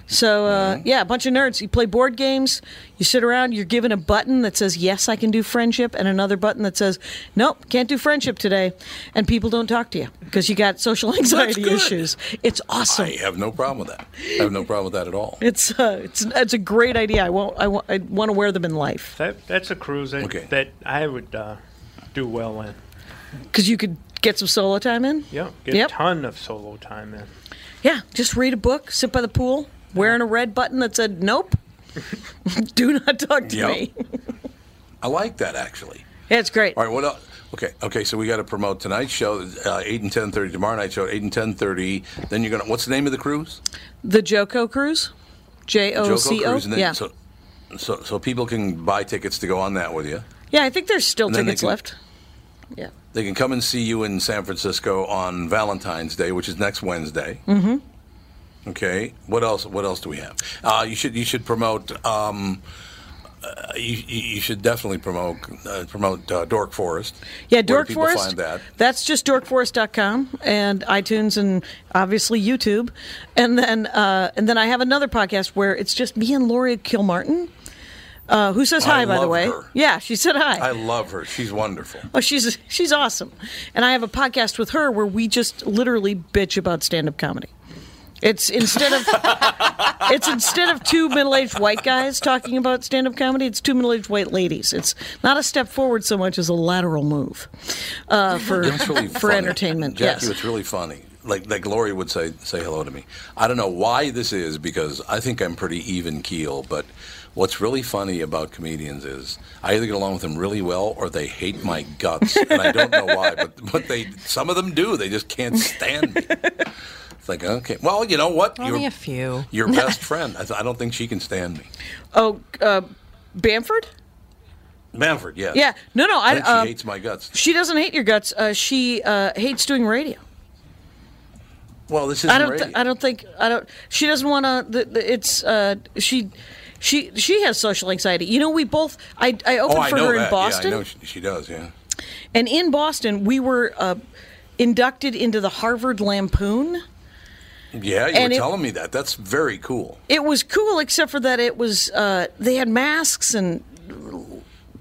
So, uh, yeah, a bunch of nerds. You play board games, you sit around, you're given a button that says, Yes, I can do friendship, and another button that says, Nope, can't do friendship today. And people don't talk to you because you got social anxiety issues. It's awesome. I have no problem with that. I have no problem with that at all. It's, uh, it's, it's a great idea. I, won't, I, want, I want to wear them in life That that's a cruise that, Okay. that I would uh, do well in. because you could get some solo time in. Yeah, get Yep. a ton of solo time in. Yeah, just read a book, sit by the pool, wearing a red button that said "Nope, do not talk to Yep. me." I like that actually. Yeah, it's great. All right, what else? Okay, okay. So we got to promote tonight's show, uh, eight and ten thirty. Tomorrow night's show, eight and ten thirty. Then you're gonna. What's the name of the cruise? The JoCo Cruise, J O JoCo C O. Cruise, and then- Yeah, So, so, so people can buy tickets to go on that with you. yeah. I think there's still And tickets can- left. Yeah. They can come and see you in San Francisco on Valentine's Day, which is next Wednesday. Mm-hmm. Okay. What else? What else do we have? Uh, you should you should promote. Um, uh, you, you should definitely promote uh, promote uh, Dork Forest. Yeah, Dork Forest. Find that. That's just dorkforest.com and iTunes and obviously YouTube. And then uh, and then I have another podcast where it's just me and Laurie Kilmartin, uh, who says I hi by the way. her. Yeah, she said hi. I love her. She's wonderful. Oh, she's she's awesome, and I have a podcast with her where we just literally bitch about stand-up comedy. It's instead of it's instead of two middle-aged white guys talking about stand-up comedy, it's two middle-aged white ladies. It's not a step forward so much as a lateral move uh, for really for funny. entertainment. Jackie, yes, it's really funny. Like like Lori would say say hello to me. I don't know why this is because I think I'm pretty even keel, but what's really funny about comedians is I either get along with them really well or they hate my guts, and I don't know why, but but they some of them do. They just can't stand me. It's like okay, well, you know what? Only Your- a few. Your best friend. I, th- I don't think she can stand me. Oh, uh, Bamford. Manford, yes. Yeah, no, no. I I, think she uh, hates my guts. She doesn't hate your guts. Uh, she uh, hates doing radio. Well, this is I don't. Th- I don't think. I don't. She doesn't want to. It's. Uh, she. She. She has social anxiety. You know, we both. I. I opened oh, I for her that. in Boston, Yeah, I know she, she does. Yeah. and in Boston, we were uh, inducted into the Harvard Lampoon. Yeah, you And were it- telling me that. That's very cool. It was cool, except for that it was. Uh, they had masks and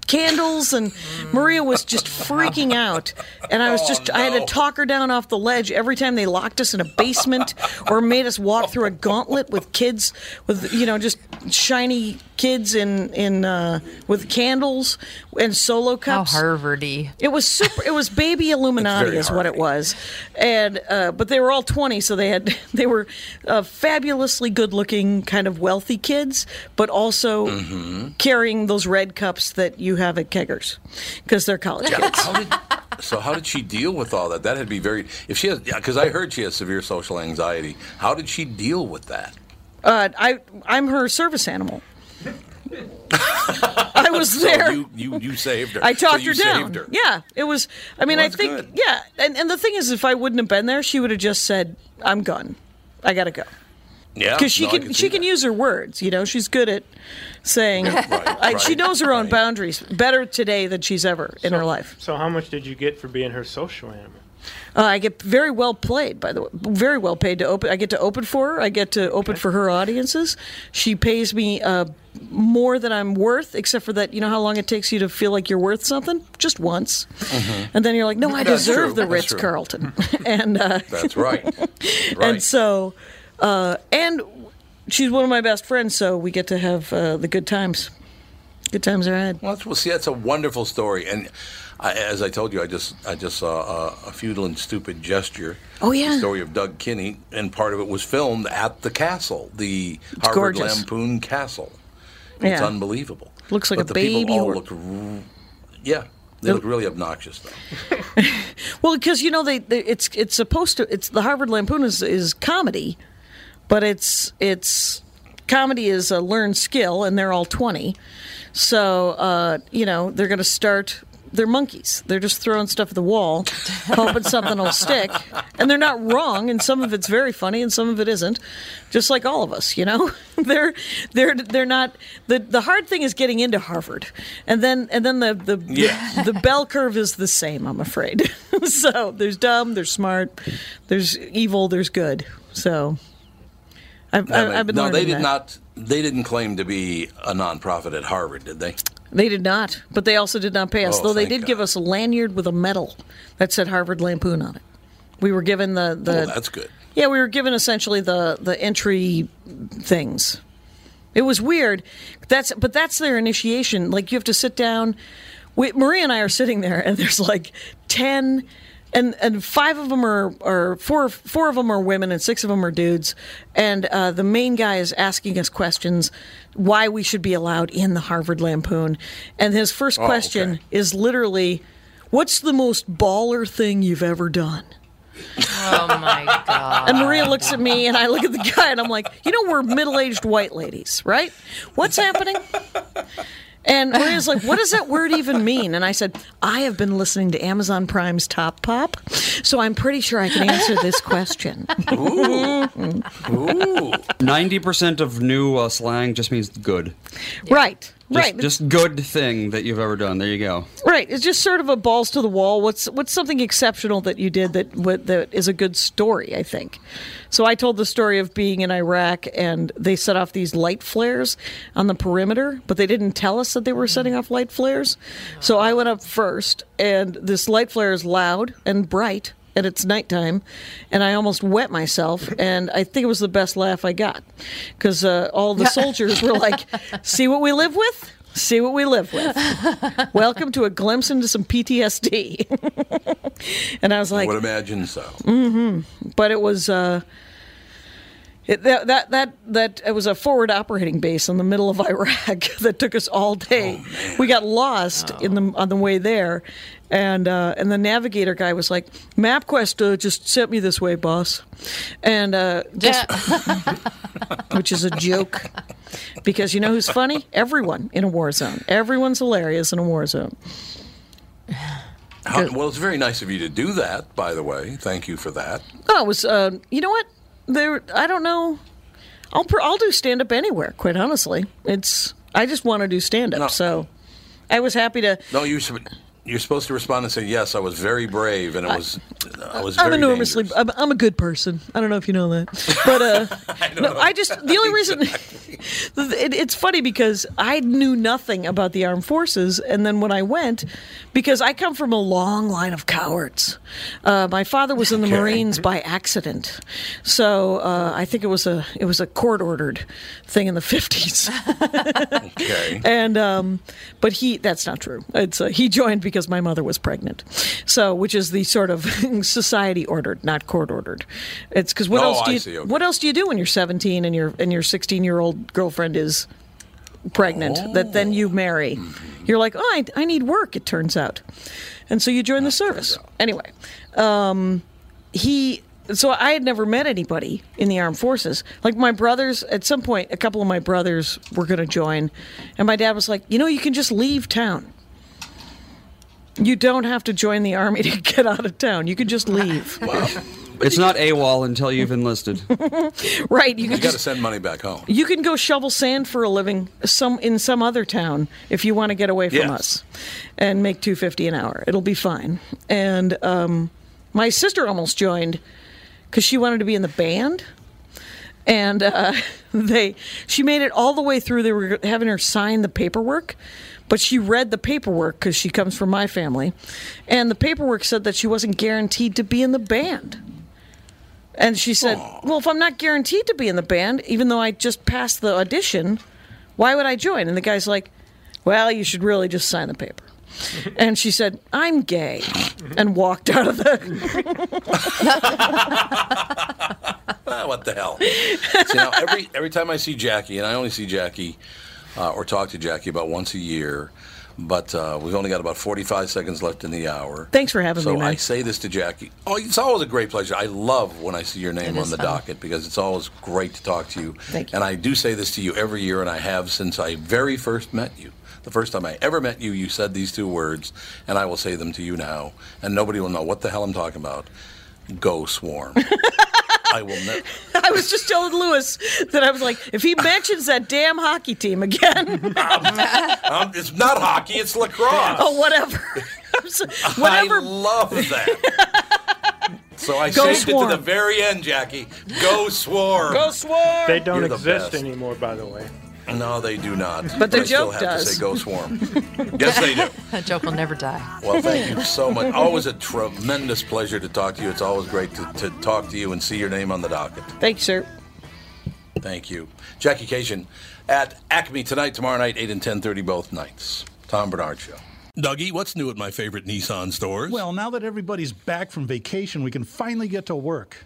candles, and Maria was just freaking out. And I was just, I had to talk her down off the ledge every time they locked us in a basement or made us walk through a gauntlet with kids, with, you know, just shiny kids in, in, uh, with candles and solo cups. How cups. Harvardy. It was super. It was baby Illuminati, very is what it was, and uh, but they were all twenty, so they had they were uh, fabulously good-looking, kind of wealthy kids, but also Mm-hmm. carrying those red cups that you have at Keggers because they're college kids. How did, so how did she deal with all that? That'd be very. If she has, yeah, because I heard she has severe social anxiety. How did she deal with that? Uh, I I'm her service animal. I was there. So you, you you saved her. I So talked you her down. Saved her. Yeah, it was. I mean, Well, I think. good. Yeah, and and the thing is, if I wouldn't have been there, she would have just said, "I'm gone. I gotta go." Yeah, because she no, can, can she see can use her words. You know, she's good at saying. I, She knows her own boundaries better today than she's ever in her life. So how much did you get for being her social animal? Uh, I get very well played, by the way, very well paid to open. I get to open for her. I get to open for her audiences. She pays me uh, more than I'm worth, except for that. You know how long it takes you to feel like you're worth something? Just once, and then you're like, no, I That's deserve true, the Ritz Carlton. and uh, That's right. and so, uh, and she's one of my best friends, so we get to have uh, the good times. Good times are had. Well, that's, well, see, that's a wonderful story, and I, as I told you, I just I just saw a, a futile and stupid gesture. Oh, yeah. the story of Doug Kenney, and part of it was filmed at the castle, the Harvard gorgeous. Lampoon Castle. It's Yeah. unbelievable. Looks like but a the baby people all or- look, r- yeah, they look really obnoxious though. Well, because you know they, they it's it's supposed to it's the Harvard Lampoon is, is comedy, but it's it's comedy is a learned skill, and they're all twenty, so uh, you know they're going to start. They're monkeys. They're just throwing stuff at the wall, hoping something will stick. And they're not wrong. And some of it's very funny, and some of it isn't. Just like all of us, you know. they're they're they're not. the The hard thing is getting into Harvard, and then and then the the Yes. the bell curve is the same, I'm afraid. so there's dumb, there's smart, there's evil, there's good. So I've, I've, I've been no, they did that. not. They didn't claim to be a nonprofit at Harvard, did they? They did not, but they also did not pay us. Oh, though they did give us a lanyard with a medal that said Harvard Lampoon on it. We were given the the. oh, that's good. Yeah, we were given essentially the the entry things. It was weird. That's but that's their initiation. Like you have to sit down. We, Maria and I are sitting there, and there's like ten, and and five of them are are four four of them are women, and six of them are dudes. And uh, the main guy is asking us questions why we should be allowed in the Harvard Lampoon. And his first Oh, question okay. is literally, "What's the most baller thing you've ever done?" Oh my god. And Maria looks at me, and I look at the guy, and I'm like, you know, we're middle aged white ladies, right? What's happening? And Maria's like, what does that word even mean? And I said, I have been listening to Amazon Prime's Top Pop, so I'm pretty sure I can answer this question. Ooh. Ninety percent of new uh, slang just means good. Right, Just, right. Just good thing that you've ever done. There you go. Right, it's just sort of a balls to the wall. What's what's something exceptional that you did that what, that is a good story? I think. So I told the story of being in Iraq and they set off these light flares on the perimeter, but they didn't tell us that they were setting off light flares. So I went up first, and this light flare is loud and bright. And it's nighttime, and I almost wet myself, and I think it was the best laugh I got, because uh, all the soldiers were like, "See what we live with? See what we live with." Welcome to a glimpse into some PTSD. and I was like, I like, would imagine so. hmm but it was uh, it, that that that that it was a forward operating base in the middle of Iraq that took us all day. we got lost in the on the way there, and uh, and the navigator guy was like, "MapQuest uh, just sent me this way, boss," and uh, guess, which is a joke. Because you know who's funny? Everyone in a war zone. Everyone's hilarious in a war zone. How, well, it's very nice of you to do that, by the way. Thank you for that. Oh, it was. Uh, you know what? There. I don't know. I'll I'll do stand up anywhere. Quite honestly, it's. I just want to do stand up. So, I was happy to. No, you. You're supposed to respond and say, "Yes, I was very brave," and it was I was I'm enormously. I'm, I'm a good person. I don't know if you know that, but uh, no, I just the only reason it, it's funny because I knew nothing about the armed forces, and then when I went, because I come from a long line of cowards. Uh, my father was in the Okay. Marines by accident, so uh, I think it was a it was a court ordered thing in the fifties. Okay. And um, but he that's not true. It's uh, he joined because my mother was pregnant, so which is the sort of society ordered, not court ordered. It's because what Oh, else do you see, okay. what else do you do when you're 17 and your and your 16 year old girlfriend is pregnant that then you marry? Mm-hmm. You're like, oh, I, I need work. It turns out, and so you join the service anyway. Um, he so I had never met anybody in the armed forces. Like my brothers, at some point, a couple of my brothers were going to join, and my dad was like, "You know, you can just leave town. You don't have to join the army to get out of town. You can just leave." Wow. It's not AWOL until you've enlisted. right? You You got to send money back home. you can go shovel sand for a living some in some other town if you want to get away from Yes. us and make 250 an hour it'll be fine and um, my sister almost joined because she wanted to be in the band and uh, they she made it all the way through they were having her sign the paperwork but she read the paperwork because she comes from my family and the paperwork said that she wasn't guaranteed to be in the band and she said, Well, if I'm not guaranteed to be in the band, even though I just passed the audition, why would I join? And the guy's like, Well, you should really just sign the paper. And she said, I'm gay, and walked out of the. Ah, what the hell? Now, every every time I see Jackie, and I only see Jackie uh, or talk to Jackie about once a year, but uh, we've only got about 45 seconds left in the hour. Thanks for having so me. So I say this to Jackie. Oh, it's always a great pleasure. I love when I see your name It on the fun. docket because it's always great to talk to you. Thank you. And I do say this to you every year, and I have since I very first met you. The first time I ever met you, you said these two words, and I will say them to you now, and nobody will know what the hell I'm talking about. Go swarm. I will never. I was just telling Lewis that I was like, if he mentions that damn hockey team again. Um, it's not hockey, it's lacrosse. oh, whatever. So- whatever. I love that. so I Go saved it to the very end, Jackie. Go swarm. Go swarm. They don't the exist best. anymore, by the way. No, they do not. But the I still joke have does. to say go swarm. yes, they do. That joke will never die. Well, thank you so much. Always a tremendous pleasure to talk to you. It's always great to, to talk to you and see your name on the docket. Thanks, sir. Thank you. Jackie Kashian at Acme tonight, tomorrow night, 8 and 10.30 both nights. Tom Barnard Show. Dougie, what's new at my favorite Nissan stores? Well, now that everybody's back from vacation, we can finally get to work.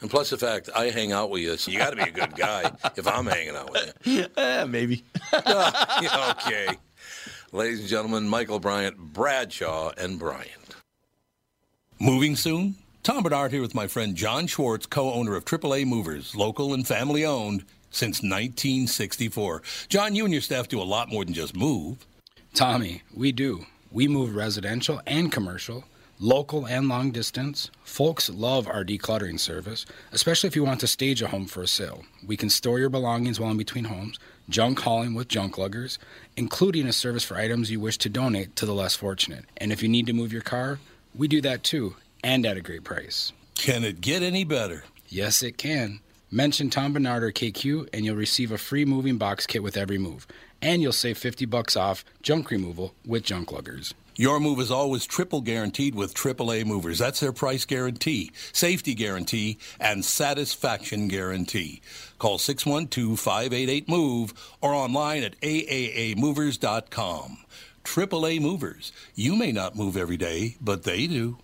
And plus the fact I hang out with you, so you got to be a good guy if I'm hanging out with you. Eh, maybe. okay. Ladies and gentlemen, Michael Bryant, Bradshaw, and Bryant. Moving soon? Tom Barnard here with my friend John Schwartz, co owner of AAA Movers, local and family owned since 1964. John, you and your staff do a lot more than just move. Tommy, we do. We move residential and commercial, local and long distance. Folks love our decluttering service, especially if you want to stage a home for a sale. We can store your belongings while in between homes, junk hauling with junk luggers, including a service for items you wish to donate to the less fortunate. And if you need to move your car, we do that too, and at a great price. Can it get any better? Yes, it can. Mention Tom Barnard or KQ and you'll receive a free moving box kit with every move. And you'll save 50 bucks off junk removal with junk luggers. Your move is always triple guaranteed with AAA movers. That's their price guarantee, safety guarantee, and satisfaction guarantee. Call 612 588 MOVE or online at aaamovers.com. AAA Movers. You may not move every day, but they do.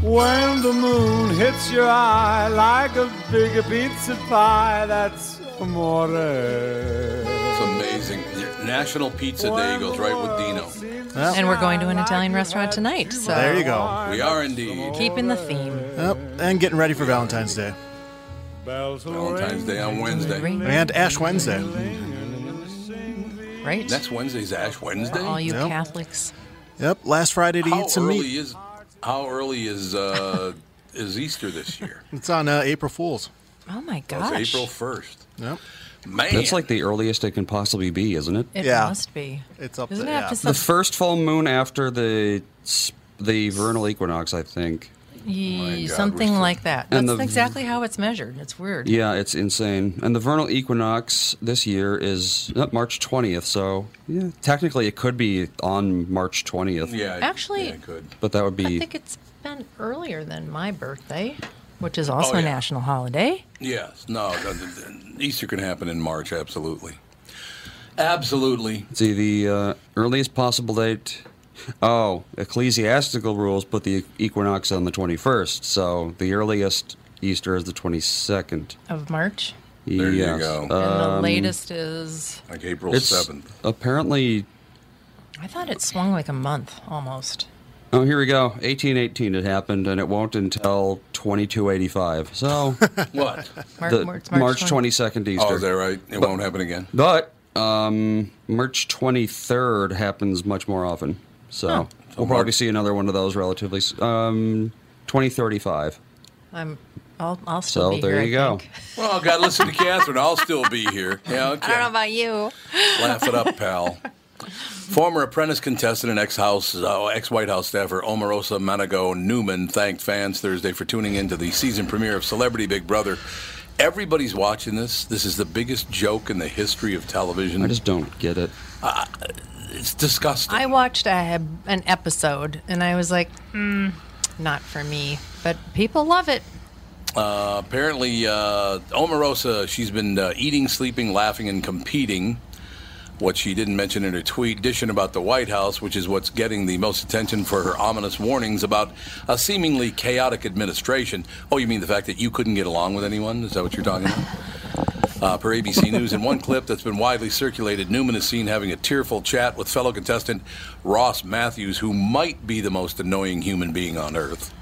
When the moon hits your eye like a big pizza pie, that's amore. It's amazing. National Pizza Day goes right with Dino. And we're going to an Italian restaurant tonight. So There you go. We are indeed. Keeping the theme. Yep. And getting ready for Valentine's Day. Valentine's Day on Wednesday. And Ash Wednesday. Right? Next Wednesday's Ash Wednesday. All you Yep. Catholics. Yep. Last Friday to How eat some early meat. is how early is uh, is Easter this year? It's on uh, April Fools. Oh my It's gosh. April first. Yep. Man, That's like the earliest it can possibly be, isn't it? It Yeah. must be. It's up Isn't there. it Yeah. just The first full moon after the the vernal equinox, I think. Ye- God, something still- like that. That's the- exactly how it's measured. It's weird. Yeah, it's insane. And the vernal equinox this year is uh, March 20th, so yeah, technically it could be on March 20th. yeah, Actually- yeah, it could. But that would be. I be think it's been earlier than my birthday, which is also Oh, a national holiday. Yes, no, no, no, Easter can happen in March. Absolutely, absolutely. see the uh, earliest possible date. Oh, ecclesiastical rules put the equinox on the 21st, so the earliest Easter is the 22nd. Of March. There you Yes. go. And the Um, latest is. Like April seventh. apparently I thought it swung like a month almost. Oh, here we go. 1818 it happened, and it won't until 2285. So, What? Mar- the March, March, 20 22nd Easter. Oh, is that right? It But- won't happen again. But um, March 23rd happens much more often. So, Oh. we'll probably see another one of those relatively. s- Um, 2035. I'm. I'll. I'll still So, be there here. you I go. think. Well, got to listen to Catherine. I'll still be here. Yeah, okay. I don't know about you. Laugh it up, pal. Former apprentice contestant and ex-house, uh, ex-White House staffer Omarosa Manigault Newman thanked fans Thursday for tuning in to the season premiere of Celebrity Big Brother. Everybody's watching this. This is the biggest joke in the history of television. I just don't get it. it's disgusting. I watched a, an episode and I was like, hmm, not for me. But people love it. Uh, apparently, uh, Omarosa, she's been uh, eating, sleeping, laughing, and competing. What she didn't mention in her tweet, dishing about the White House, which is what's getting the most attention for her ominous warnings about a seemingly chaotic administration. Oh, you mean the fact that you couldn't get along with anyone? Is that what you're talking about? Uh, per ABC News, in one clip that's been widely circulated, Newman is seen having a tearful chat with fellow contestant Ross Mathews, who might be the most annoying human being on earth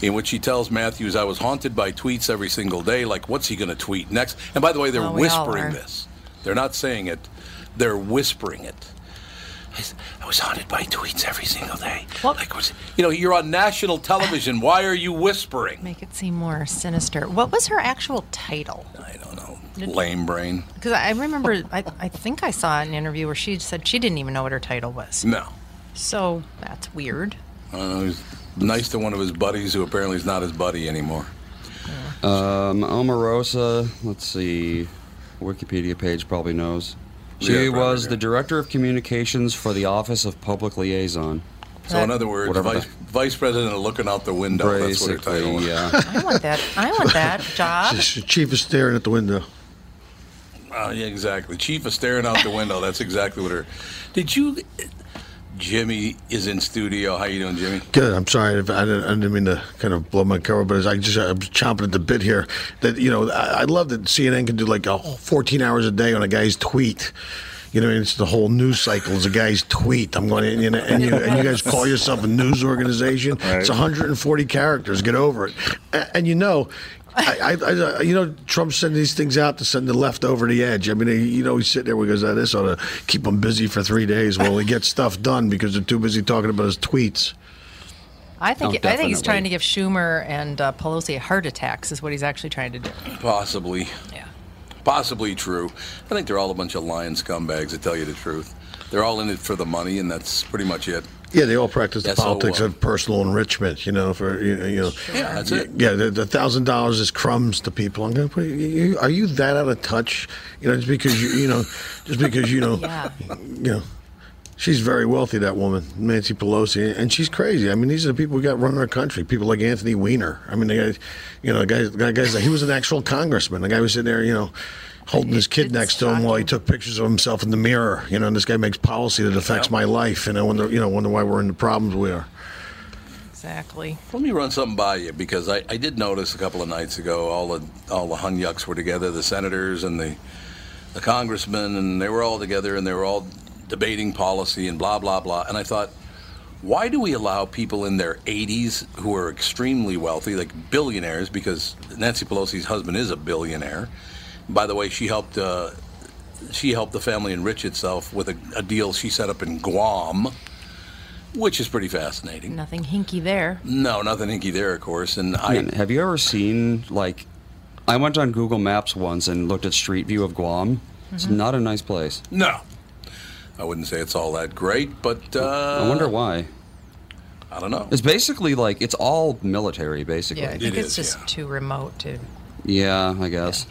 in which he tells Mathews, I was haunted by tweets every single day. Like, what's he going to tweet next? And by the way, they're Oh, whispering this. They're not saying it, they're whispering it. I was haunted by tweets every single day. Like, what's, you know, you're on national television. Why are you whispering? Make it seem more sinister. What was her actual title? I don't know. Lame brain. Because I remember, I, I think I saw an interview where she said she didn't even know what her title was. No. So that's weird. I don't know. He's nice to one of his buddies who apparently is not his buddy anymore. Um, Omarosa, let's see, Wikipedia page probably knows. She Yeah, probably, was yeah. the director of communications for the Office of Public Liaison. So, in other words, Whatever vice, vice president of looking out the window. That's what her Basically, title yeah. I want that. I want that job. The chief is staring at the window. Oh, yeah, exactly. Chief is staring out the window. That's exactly what her. Did you? Jimmy is in studio. How you doing, Jimmy? Good. I'm sorry. if I didn't, I didn't mean to kind of blow my cover, but as I just I'm chomping at the bit here. That you know, I, I love that CNN can do like a 14 hours a day on a guy's tweet. You know, it's the whole news cycle is a guy's tweet. I'm going, to, you know, and you, and you guys call yourself a news organization. It's 140 characters. Get over it. And, and you know, I, I, I, you know, Trump's sending these things out to send the left over the edge. I mean, he, you know, he's sitting there where he goes, oh, this ought to keep him busy for three days. while he gets stuff done because they're too busy talking about his tweets. I think Oh, I think he's trying to give Schumer and uh, Pelosi heart attacks. Is what he's actually trying to do. Possibly. Yeah. Possibly true. I think they're all a bunch of lying scumbags to tell you the truth. They're all in it for the money, and that's pretty much it. Yeah, they all practice the Yeah, so, politics uh, of personal enrichment. You know, for you know, you know Yeah, that's it. Yeah, the, the thousand dollars is crumbs to people. I'm going to put you, you- Are you that out of touch? You know, just because you you know, just because you know, Yeah. you know. She's very wealthy, that woman, Nancy Pelosi, and she's crazy. I mean, these are the people we got running our country. People like Anthony Weiner. I mean, the guy, you know, the guy, the guy's he was an actual congressman. The guy was sitting there, you know, holding his kid next to him while he took pictures of himself in the mirror. You know, and this guy makes policy that affects my life, and I wonder, you know, wonder why we're in the problems we are. Exactly. Let me run something by you because I, I did notice a couple of nights ago all the all the hun yucks were together, the senators and the the congressmen, and they were all together and they were all debating policy and blah blah blah. And I thought, why do we allow people in their 80s who are extremely wealthy, like billionaires, because Nancy Pelosi's husband is a billionaire. By the way, she helped uh, she helped the family enrich itself with a, a deal she set up in Guam, which is pretty fascinating. Nothing hinky there. No, nothing hinky there, of course. And I, Man, have you ever seen like? I went on Google Maps once and looked at Street View of Guam. It's Mm-hmm. not a nice place. no, I wouldn't say it's all that great, but uh, I wonder why. I don't know. It's basically like it's all military, basically. Yeah, I think it's just too remote to. Yeah, I guess.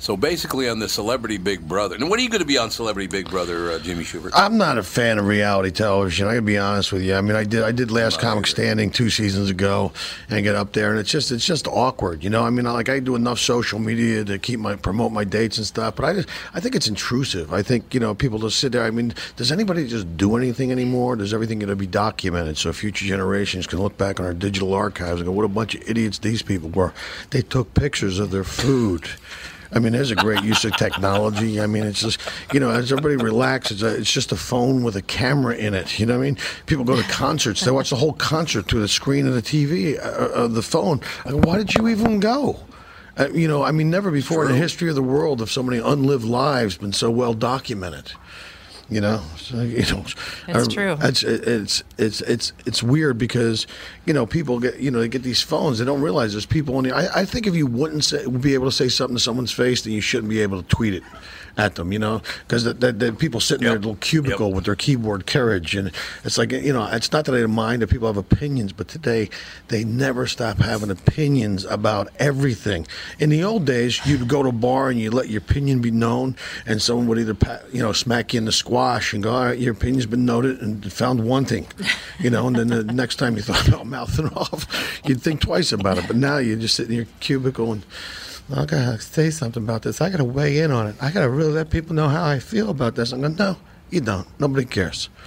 So basically, on the Celebrity Big Brother. And what are you going to be on Celebrity Big Brother, uh, Jimmy Shubert? I'm not a fan of reality television. I gotta be honest with you. I mean, I did I did Last Comic Standing two seasons ago, and I get up there, and it's just it's just awkward. You know, I mean, like I do enough social media to keep my promote my dates and stuff, but I just I think it's intrusive. I think you know people just sit there. I mean, does anybody just do anything anymore? Does everything going to be documented so future generations can look back on our digital archives and go, what a bunch of idiots these people were? They took pictures of their food. I mean, there's a great use of technology. I mean, it's just, you know, as everybody relaxes, it's, it's just a phone with a camera in it. You know what I mean? People go to concerts, they watch the whole concert through the screen of the TV, uh, of the phone. I go, why did you even go? Uh, you know, I mean, never before in the history of the world have so many unlived lives been so well documented. You know, so, you know, It's true. It's it's it's it's it's weird because you know people get you know they get these phones they don't realize there's people in the. I, I think if you wouldn't say, be able to say something to someone's face, then you shouldn't be able to tweet it at them. You know, because the, the, the people sitting in their little cubicle with their keyboard carriage, and it's like you know, it's not that I don't mind that people have opinions, but today they never stop having opinions about everything. In the old days, you'd go to a bar and you let your opinion be known, and someone would either pat, you know smack you in the squash and go, "All right, your opinion's been noted and found wanting," you know, and then the next time you thought about mouthing off, you'd think twice about it. But now you just sit in your cubicle and. I gotta say something about this. I gotta weigh in on it. I gotta really let people know how I feel about this. I'm going, no, you don't. Nobody cares.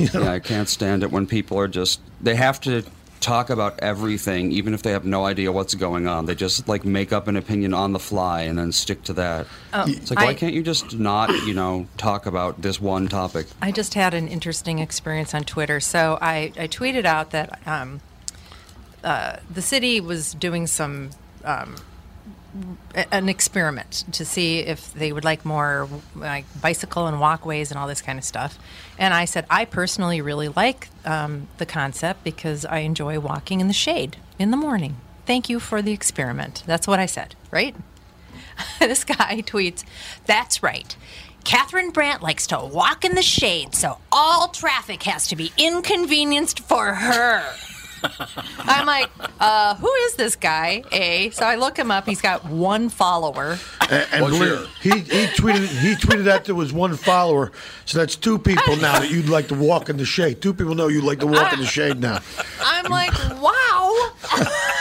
Yeah, I can't stand it when people are just they have to talk about everything even if they have no idea what's going on. They just like make up an opinion on the fly and then stick to that. Oh, it's like why can't you just not, you know, talk about this one topic? I just had an interesting experience on Twitter. So I, I tweeted out that um, uh, the city was doing some um, a- an experiment to see if they would like more like bicycle and walkways and all this kind of stuff. And I said I personally really like um, the concept because I enjoy walking in the shade in the morning. Thank you for the experiment. That's what I said, right? this guy tweets, That's right. Catherine Brandt likes to walk in the shade, so all traffic has to be inconvenienced for her. I'm like, uh, who is this guy? A. So I look him up. He's got one follower. And, and believe, he, he tweeted he tweeted that there was one follower. So that's two people now that you'd like to walk in the shade. Two people know you'd like to walk in the shade now. I'm like, wow.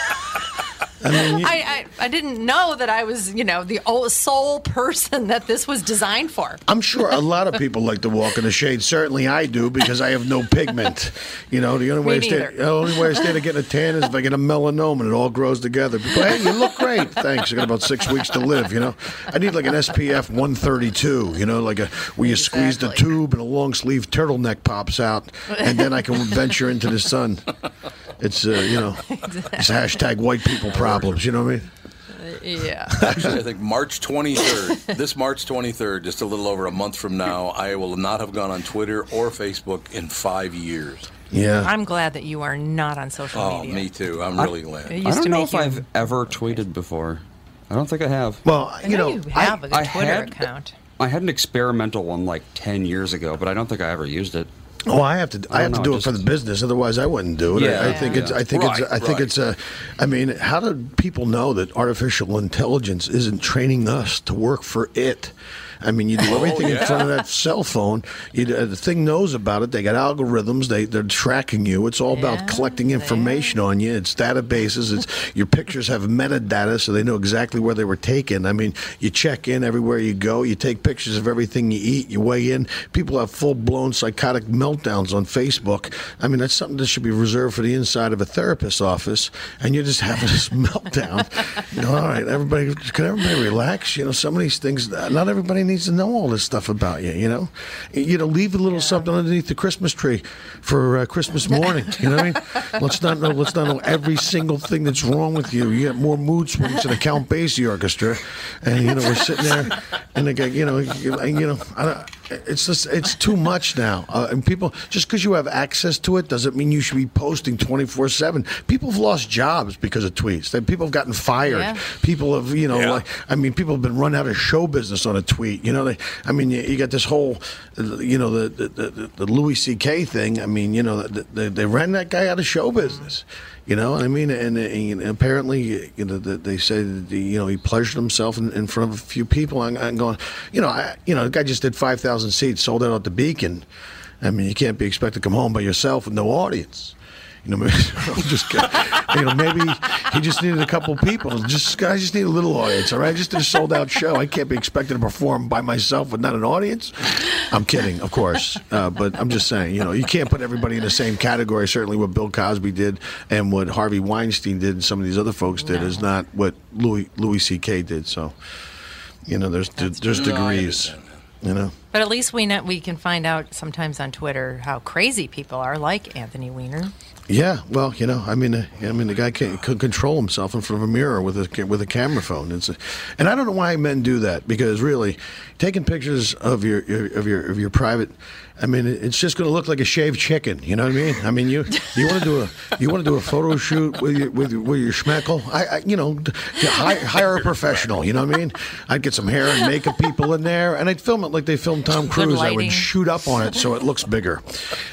I mean, you- I, I didn't know that I was, you know, the ol- sole person that this was designed for. I'm sure a lot of people like to walk in the shade. Certainly I do because I have no pigment. You know, the only Me way I stay, neither. the only way I stay to getting a tan is if I get a melanoma and it all grows together. People, hey, you look great. Thanks. I got about six weeks to live. You know, I need like an SPF 132. You know, like a where you squeeze the tube and a long sleeve turtleneck pops out, and then I can venture into the sun. It's uh, you know, it's hashtag white people problems. You know what I mean? Yeah. Actually, I think March 23rd, this March 23rd, just a little over a month from now, I will not have gone on Twitter or Facebook in five years. Yeah. I'm glad that you are not on social Oh, media. Oh, me too. I'm really glad. I don't know if you- I've ever tweeted before. I don't think I have. Well, I know you have a I Twitter had- account. I had an experimental one like 10 years ago, but I don't think I ever used it. Oh, I have to. I, I have don't to do it for the business. Otherwise, I wouldn't do it. I, I Yeah. think it's. I Yeah. think it's. I think right. it's a. I mean, how do people know that artificial intelligence isn't training us to work for it? I mean, you do Oh, everything in front of that cell phone. You, uh, the thing knows about it. They got algorithms. They they're tracking you. It's all about collecting information on you. It's databases. It's your pictures have metadata, so they know exactly where they were taken. I mean, you check in everywhere you go. You take pictures of everything you eat. You weigh in. People have full blown psychotic meltdowns on Facebook. I mean, that's something that should be reserved for the inside of a therapist's office. And you're just having this meltdown. You know, all right, everybody, can everybody relax? You know, some of these things, not everybody needs to know all this stuff about you. You know, you know, leave a little something underneath the Christmas tree for uh, Christmas morning. You know what I mean? Let's not know. Let's not know every single thing that's wrong with you. You get more mood swings than a Count Basie orchestra, and you know we're sitting there, and they you know, you, you know, I don't, it's just it's too much now. Uh, and people, just because you have access to it, doesn't mean you should be posting twenty four seven. People have lost jobs because of tweets. They, people have gotten fired. Yeah. People have, you know, Yeah. like I mean, people have been run out of show business on a tweet. You know, they, I mean, you, you got this whole, uh, you know, the the, the, the Louis C.K. thing. I mean, you know, the, the, they ran that guy out of show business. You know, I mean, and, and apparently, you know, they say that you know he pleasured himself in, in front of a few people. I'm, I'm going, you know, I, you know, the guy just did five thousand seats, sold out at the Beacon. I mean, you can't be expected to come home by yourself with no audience. You know, maybe, I'm just kidding. you know, maybe he just needed a couple people. Just guys just need a little audience. All right, I just did a sold out show. I can't be expected to perform by myself with not an audience. I'm kidding, of course, uh, but I'm just saying. You know, you can't put everybody in the same category. Certainly, what Bill Cosby did and what Harvey Weinstein did and some of these other folks did is not what Louis Louis C.K. did. So, you know, there's there's degrees. You know. But at least we know, we can find out sometimes on Twitter how crazy people are, like Anthony Weiner. Yeah, well, you know, I mean, uh, I mean, the guy can, could control himself in front of a mirror with a with a camera phone. It's, a, and I don't know why men do that because really, taking pictures of your, your of your of your private, I mean, it's just going to look like a shaved chicken. You know what I mean? I mean, you you want to do a you want to do a photo shoot with your with, with your schmeckle? I, I you know, hire, hire a professional. You know what I mean? I'd get some hair and makeup people in there, and I'd film it like they filmed Tom Cruise. I would shoot up on it so it looks bigger.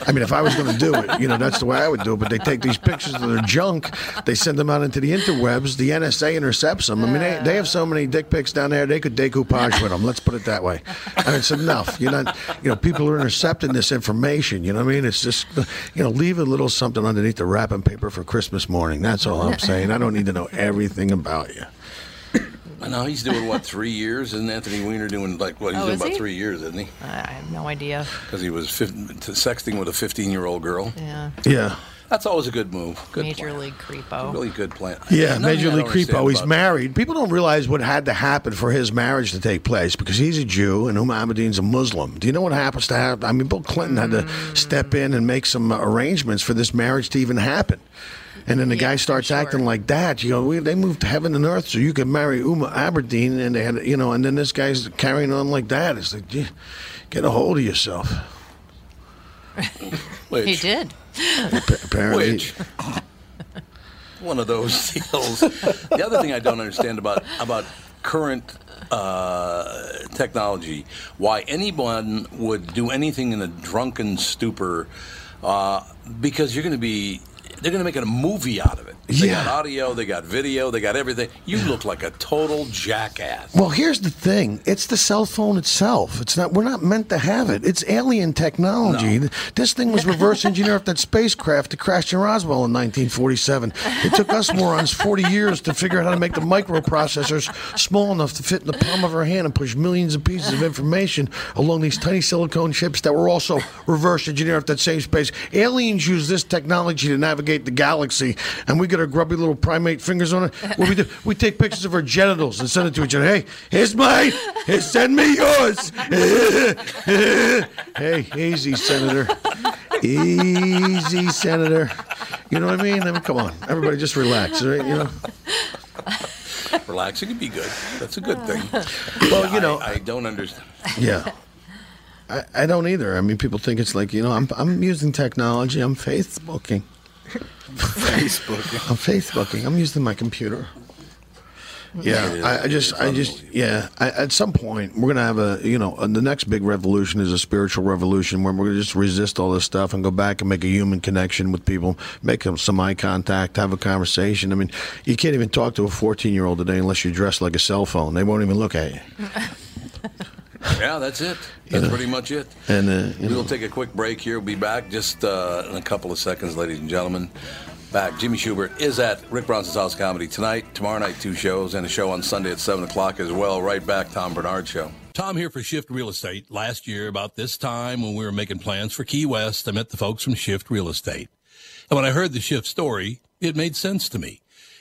I mean, if I was going to do it, you know, that's the way I would do it. But they take these pictures of their junk, they send them out into the interwebs. The NSA intercepts them. I mean, they, they have so many dick pics down there, they could decoupage with them. Let's put it that way. And it's enough. You're not, you know, people are intercepting this information. You know what I mean? It's just, you know, leave a little something underneath the wrapping paper for Christmas morning. That's all I'm saying. I don't need to know everything about you. I know he's doing what three years, isn't Anthony Weiner doing like what he's Oh, doing about he? three years, isn't he? I have no idea. Because he was fif- to sexting with a 15 year old girl. Yeah. Yeah. That's always a good move. Good Major plan. League creepo. Really good plan. Yeah, Another Major League don't Creepo. He's about- married. People don't realize what had to happen for his marriage to take place because he's a Jew and Huma Abedin's a Muslim. Do you know what happens to happen? I mean, Bill Clinton had to mm. step in and make some arrangements for this marriage to even happen. And then the guy starts acting like that. You go, we, they moved heaven and earth so you could marry Huma Abedin, and they had, you know, and then this guy's carrying on like that. It's like, gee, get a hold of yourself. He did. Apparently, Which one of those deals. the other thing I don't understand about about current uh, technology, why anyone would do anything in a drunken stupor, uh, because you're going to be They're going to make a movie out of it. They Yeah. got audio, they got video, they got everything. You look like a total jackass. Well, here's the thing. It's the cell phone itself. It's not. We're not meant to have it. It's alien technology. This thing was reverse engineered off that spacecraft that crashed in Roswell in 1947. It took us morons 40 years to figure out how to make the microprocessors small enough to fit in the palm of our hand and push millions of pieces of information along these tiny silicone chips that were also reverse engineered off that same space. Aliens use this technology to navigate the galaxy, and we get our grubby little primate fingers on it. What we do, we take pictures of our genitals and send it to each other. Hey, here's mine. Hey, send me yours. hey, easy, Senator. Easy, Senator. You know what I mean? I mean, come on, everybody, just relax. right? You know. Relaxing can be good. That's a good thing. Well, you know- I, I don't understand. Yeah. I, I don't either. I mean, people think it's like you know, I'm I'm using technology. I'm Facebooking. Facebooking. I'm Facebooking. I'm using my computer. Yeah, Yeah, I, I just, I just, yeah. I, at some point, we're gonna have a, you know, uh, the next big revolution is a spiritual revolution where we're gonna just resist all this stuff and go back and make a human connection with people, make them some eye contact, have a conversation. I mean, you can't even talk to a 14 year old today unless you're dressed like a cell phone. They won't even look at you. Yeah, that's it. That's Yeah. pretty much it. And uh, We will know, take a quick break here. We'll be back just uh, in a couple of seconds, ladies and gentlemen. Back. Jimmy Shubert is at Rick Bronson's House Comedy tonight. Tomorrow night, two shows, and a show on Sunday at 7 o'clock as well. Right back, Tom Barnard Show. Tom here for Shift Real Estate. Last year, about this time when we were making plans for Key West, I met the folks from Shift Real Estate. And when I heard the Shift story, it made sense to me.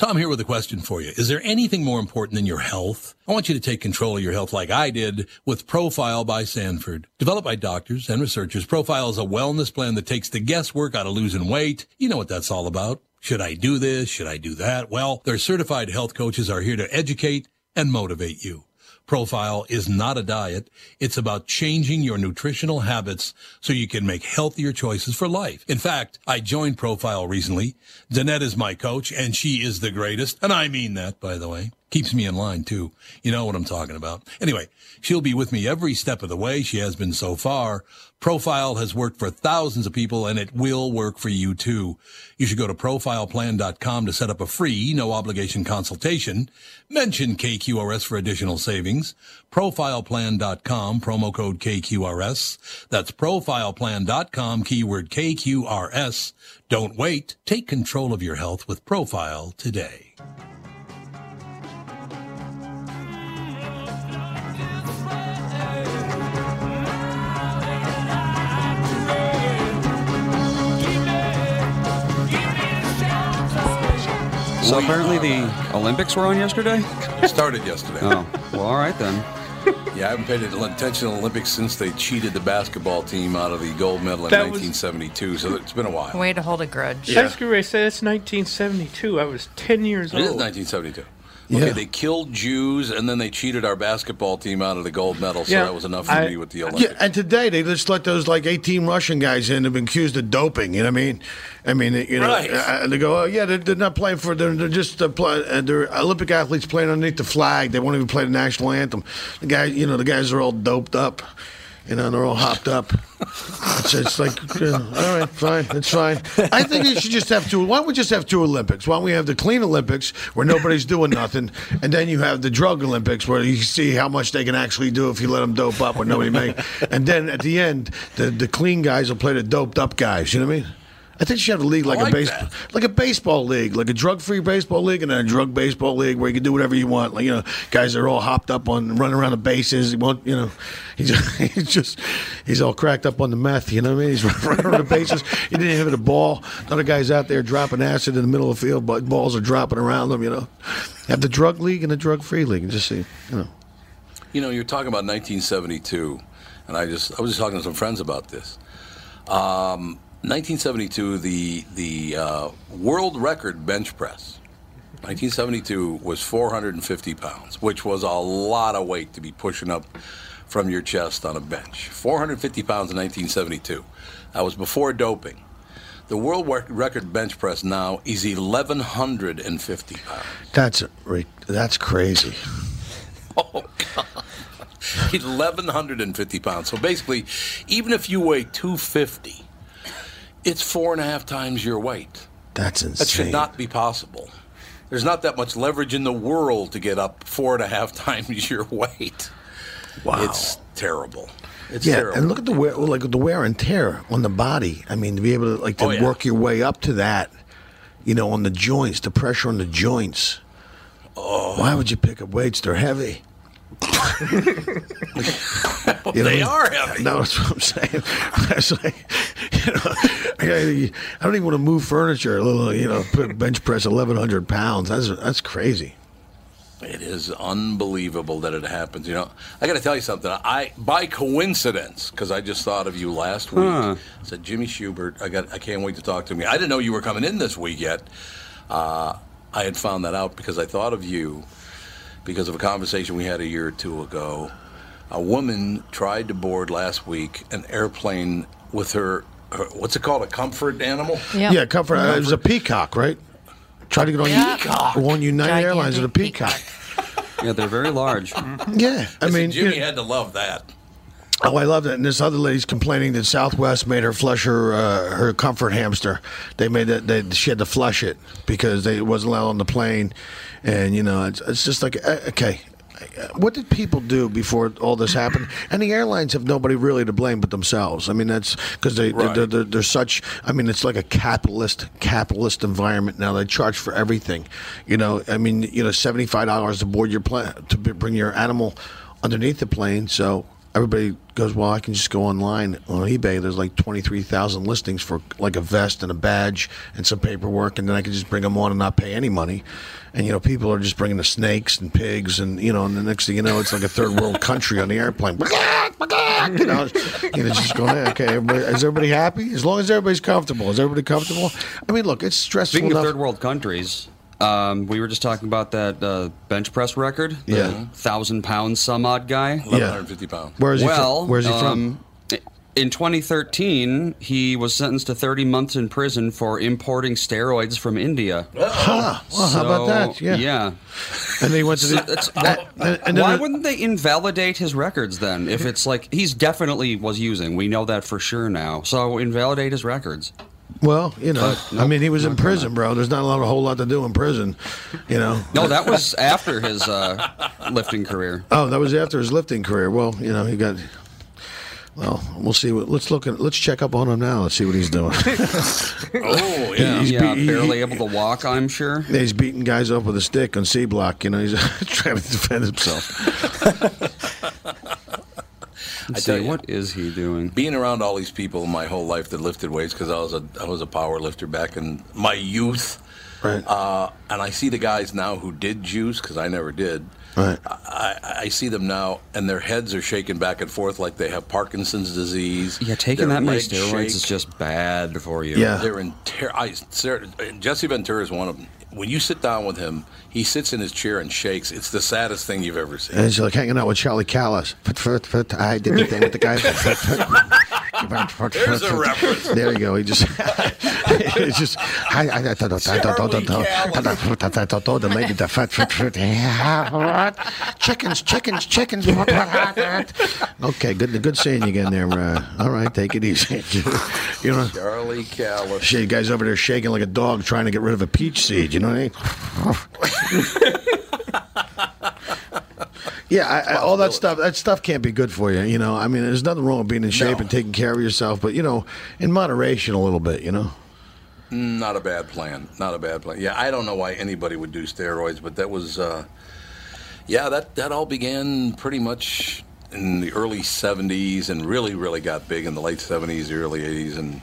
Tom here with a question for you. Is there anything more important than your health? I want you to take control of your health like I did with Profile by Sanford. Developed by doctors and researchers, Profile is a wellness plan that takes the guesswork out of losing weight. You know what that's all about. Should I do this? Should I do that? Well, their certified health coaches are here to educate and motivate you. Profile is not a diet. It's about changing your nutritional habits so you can make healthier choices for life. In fact, I joined Profile recently. Danette is my coach and she is the greatest. And I mean that, by the way. Keeps me in line too. You know what I'm talking about. Anyway, she'll be with me every step of the way. She has been so far. Profile has worked for thousands of people and it will work for you too. You should go to profileplan.com to set up a free, no obligation consultation. Mention KQRS for additional savings. Profileplan.com, promo code KQRS. That's profileplan.com, keyword KQRS. Don't wait. Take control of your health with Profile today. So apparently the uh, Olympics were on yesterday? Started yesterday. Oh, well, all right then. Yeah, I haven't paid attention to the Olympics since they cheated the basketball team out of the gold medal in That was- 1972. So it's been a while. Way to hold a grudge. I was going to say it's 1972. I was 10 years It is old. 1972. Okay, Yeah. they killed Jews and then they cheated our basketball team out of the gold medal, so Yeah. that was enough for I- me with the Olympics. Yeah, and today they just let those like 18 Russian guys in who've been accused of doping. You know what I mean? I mean, you know, Right. uh, they go, oh yeah, they're, they're not playing for, they're, they're just uh, play, uh, they're Olympic athletes playing underneath the flag. They won't even play the national anthem. The guys, you know, the guys are all doped up. You know, and they're all hopped up. It's, it's like, all right, fine, it's fine. I think you should just have two. Why don't we just have two Olympics? Why don't we have the clean Olympics where nobody's doing nothing, and then you have the drug Olympics where you see how much they can actually do if you let them dope up with nobody. And then at the end, the the clean guys will play the doped up guys. You know what I mean? I think you should have a league like, like a base, like a baseball league, like a drug-free baseball league, and then a drug baseball league where you can do whatever you want. Like you know, guys are all hopped up on running around the bases. He won't, you know, he's he's just he's all cracked up on the meth. You know what I mean? He's running around the bases. He didn't hit a ball. Other guys out there dropping acid in the middle of the field, but balls are dropping around them. You know, have the drug league and the drug-free league, and just see, you know. You know, you're talking about 1972, and I just I was just talking to some friends about this. Um, 1972, the the uh, world record bench press. 1972 was 450 pounds, which was a lot of weight to be pushing up from your chest on a bench. 450 pounds in 1972. That was before doping. The world record bench press now is 1,150 pounds. That's that's crazy. Oh, God. 1,150 pounds. So basically, even if you weigh 250, it's four and a half times your weight. That's insane. That should not be possible. There's not that much leverage in the world to get up four and a half times your weight. Wow. It's terrible. It's yeah, terrible. and look at the wear, like the wear and tear on the body. I mean, to be able to like to Oh, yeah. work your way up to that, you know, on the joints, the pressure on the joints. Oh. Why would you pick up weights? They're heavy. You know they what I mean? are heavy. No, that's what I'm saying. It's like, you know, I, I don't even want to move furniture. A little, you know, put bench press 1,100 pounds. That's that's crazy. It is unbelievable that it happens. You know, I got to tell you something. I, by coincidence, because I just thought of you last week, Huh. I said Jimmy Shubert. I got. I can't wait to talk to me. I didn't know you were coming in this week yet. Uh, I had found that out because I thought of you because of a conversation we had a year or two ago. A woman tried to board last week an airplane with her. her what's it called? A comfort animal? Yeah, comfort. Uh, it was a peacock, right? Tried to get on Peacock. on United Airlines with a peacock. Yeah, they're very large. Yeah, I Listen, mean, Jimmy you know- had to love that. Oh, I love that. And this other lady's complaining that Southwest made her flush her uh, her comfort hamster. They made that they, she had to flush it because they it wasn't allowed on the plane, and you know it's, it's just like uh, okay. What did people do before all this happened? And the airlines have nobody really to blame but themselves. I mean, that's because they Right. they're, they're, they're such. I mean, it's like a capitalist capitalist environment now. They charge for everything. You know, I mean, you know, seventy five dollars to board your plane to bring your animal underneath the plane. So everybody goes, well, I can just go online on eBay. There's like 23,000 listings for like a vest and a badge and some paperwork, and then I can just bring them on and not pay any money. And you know, people are just bringing the snakes and pigs, and you know, and the next thing you know, it's like a third world country on the airplane. you know, you know, just going, okay, everybody, is everybody happy? As long as everybody's comfortable, is everybody comfortable? I mean, look, it's stressful Speaking enough. of third world countries, um, we were just talking about that uh, bench press record. The Yeah. thousand pound some odd guy. 1,150 pounds. Where is he from? Where's he from? um, In 2013, he was sentenced to 30 months in prison for importing steroids from India. Huh. Well, how about that? Yeah. Yeah. And they went to the. that's- that- and- and then Why it- wouldn't they invalidate his records then? If it's like he's definitely was using, we know that for sure now. So invalidate his records. Well, you know, But, I mean, he was in prison, bro. There's not a lot, a whole lot to do in prison, you know. No, that was after his uh, lifting career. Oh, that was after his lifting career. Well, you know, he got. Well, we'll see. What, let's look at. Let's check up on him now. Let's see what he's doing. Oh, yeah. He's yeah, be- he- barely able to walk. I'm sure. He's beating guys up with a stick on C block. You know, he's trying to defend himself. Let's tell see, you. what is he doing? being around all these people my whole life that lifted weights because I was a I was a power lifter back in my youth. Right. Uh, and I see the guys now who did juice because I never did. Right. I, I see them now, and their heads are shaking back and forth like they have Parkinson's disease. Yeah, taking Their that many steroids shake. is just bad for you. Yeah. They're in ter- I, Sarah, Jesse Ventura is one of them. When you sit down with him, he sits in his chair and shakes. It's the saddest thing you've ever seen. And he's like hanging out with Charlie Callas. I did the thing with the guy. There's a reference. There you go. He just, it's just, I, I, I, thought- I, thought- I, thought- I, I thought the lady, the fat, fat, fat, chickens, chickens, chickens. Okay, good, good seeing you again there. Uh, all right, take it easy. you know, Charlie Callas. you guys over there shaking like a dog trying to get rid of a peach seed. You know what I mean? Yeah, I, I, all that stuff. That stuff can't be good for you. You know, I mean, there's nothing wrong with being in shape and taking care of yourself, but you know, in moderation a little bit. You know. Not a bad plan. Not a bad plan. Yeah, I don't know why anybody would do steroids, but that was, uh, yeah, that, that all began pretty much in the early 70s and really, really got big in the late 70s, the early 80s, and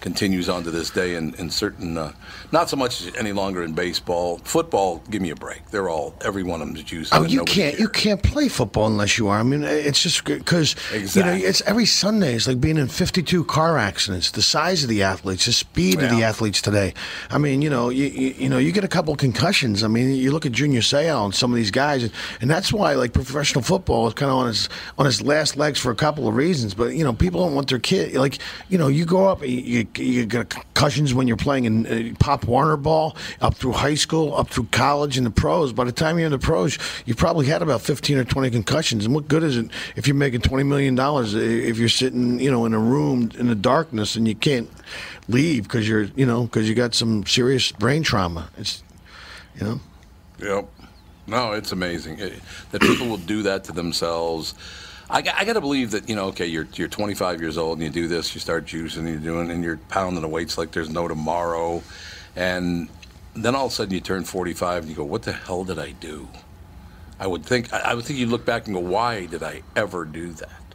continues on to this day in, in certain, uh, not so much any longer in baseball. Football, give me a break. They're all, every one of them's juicing. Oh, you can't. You can't play football unless you are. I mean, it's just because you know it's every Sunday. It's like being in 52 car accidents. The size of the athletes, the speed of the athletes today. I mean, you know, you, you, you know, you get a couple concussions. I mean, you look at Junior Seau and some of these guys, and, and that's why like professional football is kind of on its on its last legs for a couple of reasons. But you know, people don't want their kid like you know, you go up, you you, get concussions when you're playing in uh, Pop Warner ball up through high school, up through college, and the pros. By the time you're in the pros, you probably had about 15 or 20 concussions. And what good is it if you're making 20 million dollars if you're sitting, you know, in a room in the darkness and you can't leave because you're, you know, because you got some serious brain trauma. It's, you know. Yep. No, it's amazing It- that people will do that to themselves. I, got- I got to believe that you know. Okay, you're you're 25 years old and you do this. You start juicing, you're doing, and you're pounding the weights like there's no tomorrow, and then all of a sudden you turn 45 and you go, "What the hell did I do?" I would think. I I would think you'd look back and go, "Why did I ever do that?"